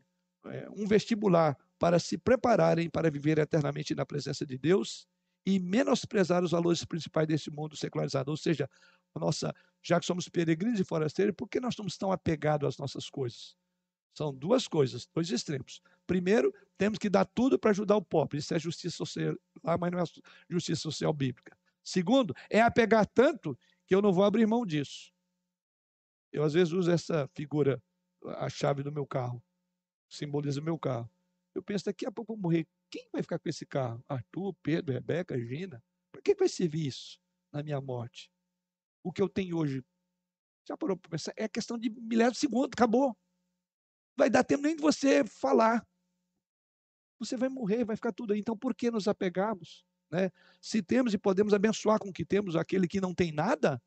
é, um vestibular para se prepararem para viver eternamente na presença de Deus e menosprezar os valores principais desse mundo secularizado. Ou seja, nossa, já que somos peregrinos e forasteiros, por que nós estamos tão apegados às nossas coisas? São duas coisas, dois extremos. Primeiro, temos que dar tudo para ajudar o pobre. Isso é justiça social, mas não é justiça social bíblica. Segundo, é apegar tanto que eu não vou abrir mão disso. Eu às vezes uso essa figura, a chave do meu carro, simboliza o meu carro. Eu penso, daqui a pouco eu vou morrer. Quem vai ficar com esse carro? Arthur, Pedro, Rebeca, Gina? Para que vai servir isso na minha morte? O que eu tenho hoje? Já parou para pensar? É questão de milésimo de segundo, acabou. Vai dar tempo nem de você falar. Você vai morrer, vai ficar tudo aí. Então, por que nos apegarmos? Né? Se temos e podemos abençoar com o que temos aquele que não tem nada,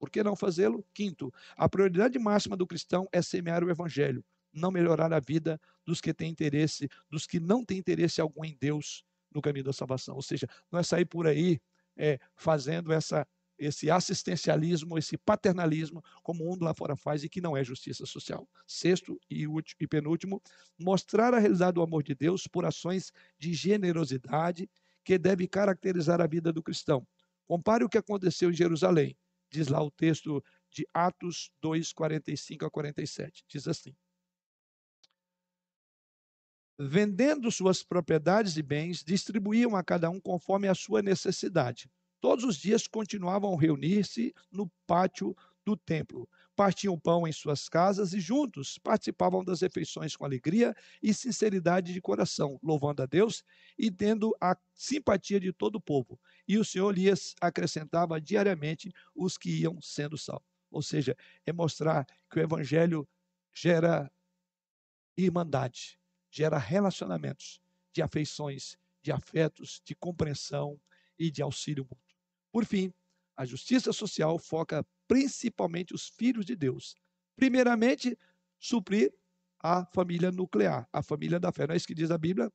por que não fazê-lo? Quinto, a prioridade máxima do cristão é semear o evangelho não melhorar a vida dos que têm interesse, dos que não têm interesse algum em Deus no caminho da salvação. Ou seja, não é sair por aí é, fazendo essa, esse assistencialismo, esse paternalismo, como o mundo lá fora faz e que não é justiça social. Sexto e, último, e penúltimo, mostrar a realidade do amor de Deus por ações de generosidade que deve caracterizar a vida do cristão. Compare o que aconteceu em Jerusalém, diz lá o texto de Atos 2, 45 a 47. Diz assim: vendendo suas propriedades e bens, distribuíam a cada um conforme a sua necessidade. Todos os dias continuavam a reunir-se no pátio do templo. Partiam pão em suas casas e juntos participavam das refeições com alegria e sinceridade de coração, louvando a Deus e tendo a simpatia de todo o povo. E o Senhor lhes acrescentava diariamente os que iam sendo salvos. Ou seja, é mostrar que o evangelho gera irmandade, gera relacionamentos de afeições, de afetos, de compreensão e de auxílio mútuo. Por fim, a justiça social foca principalmente os filhos de Deus. Primeiramente, suprir a família nuclear, a família da fé. Não é isso que diz a Bíblia?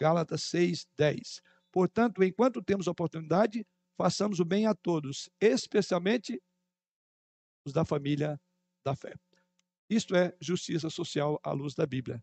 Gálatas 6, 10. Portanto, enquanto temos oportunidade, façamos o bem a todos, especialmente os da família da fé. Isto é justiça social à luz da Bíblia.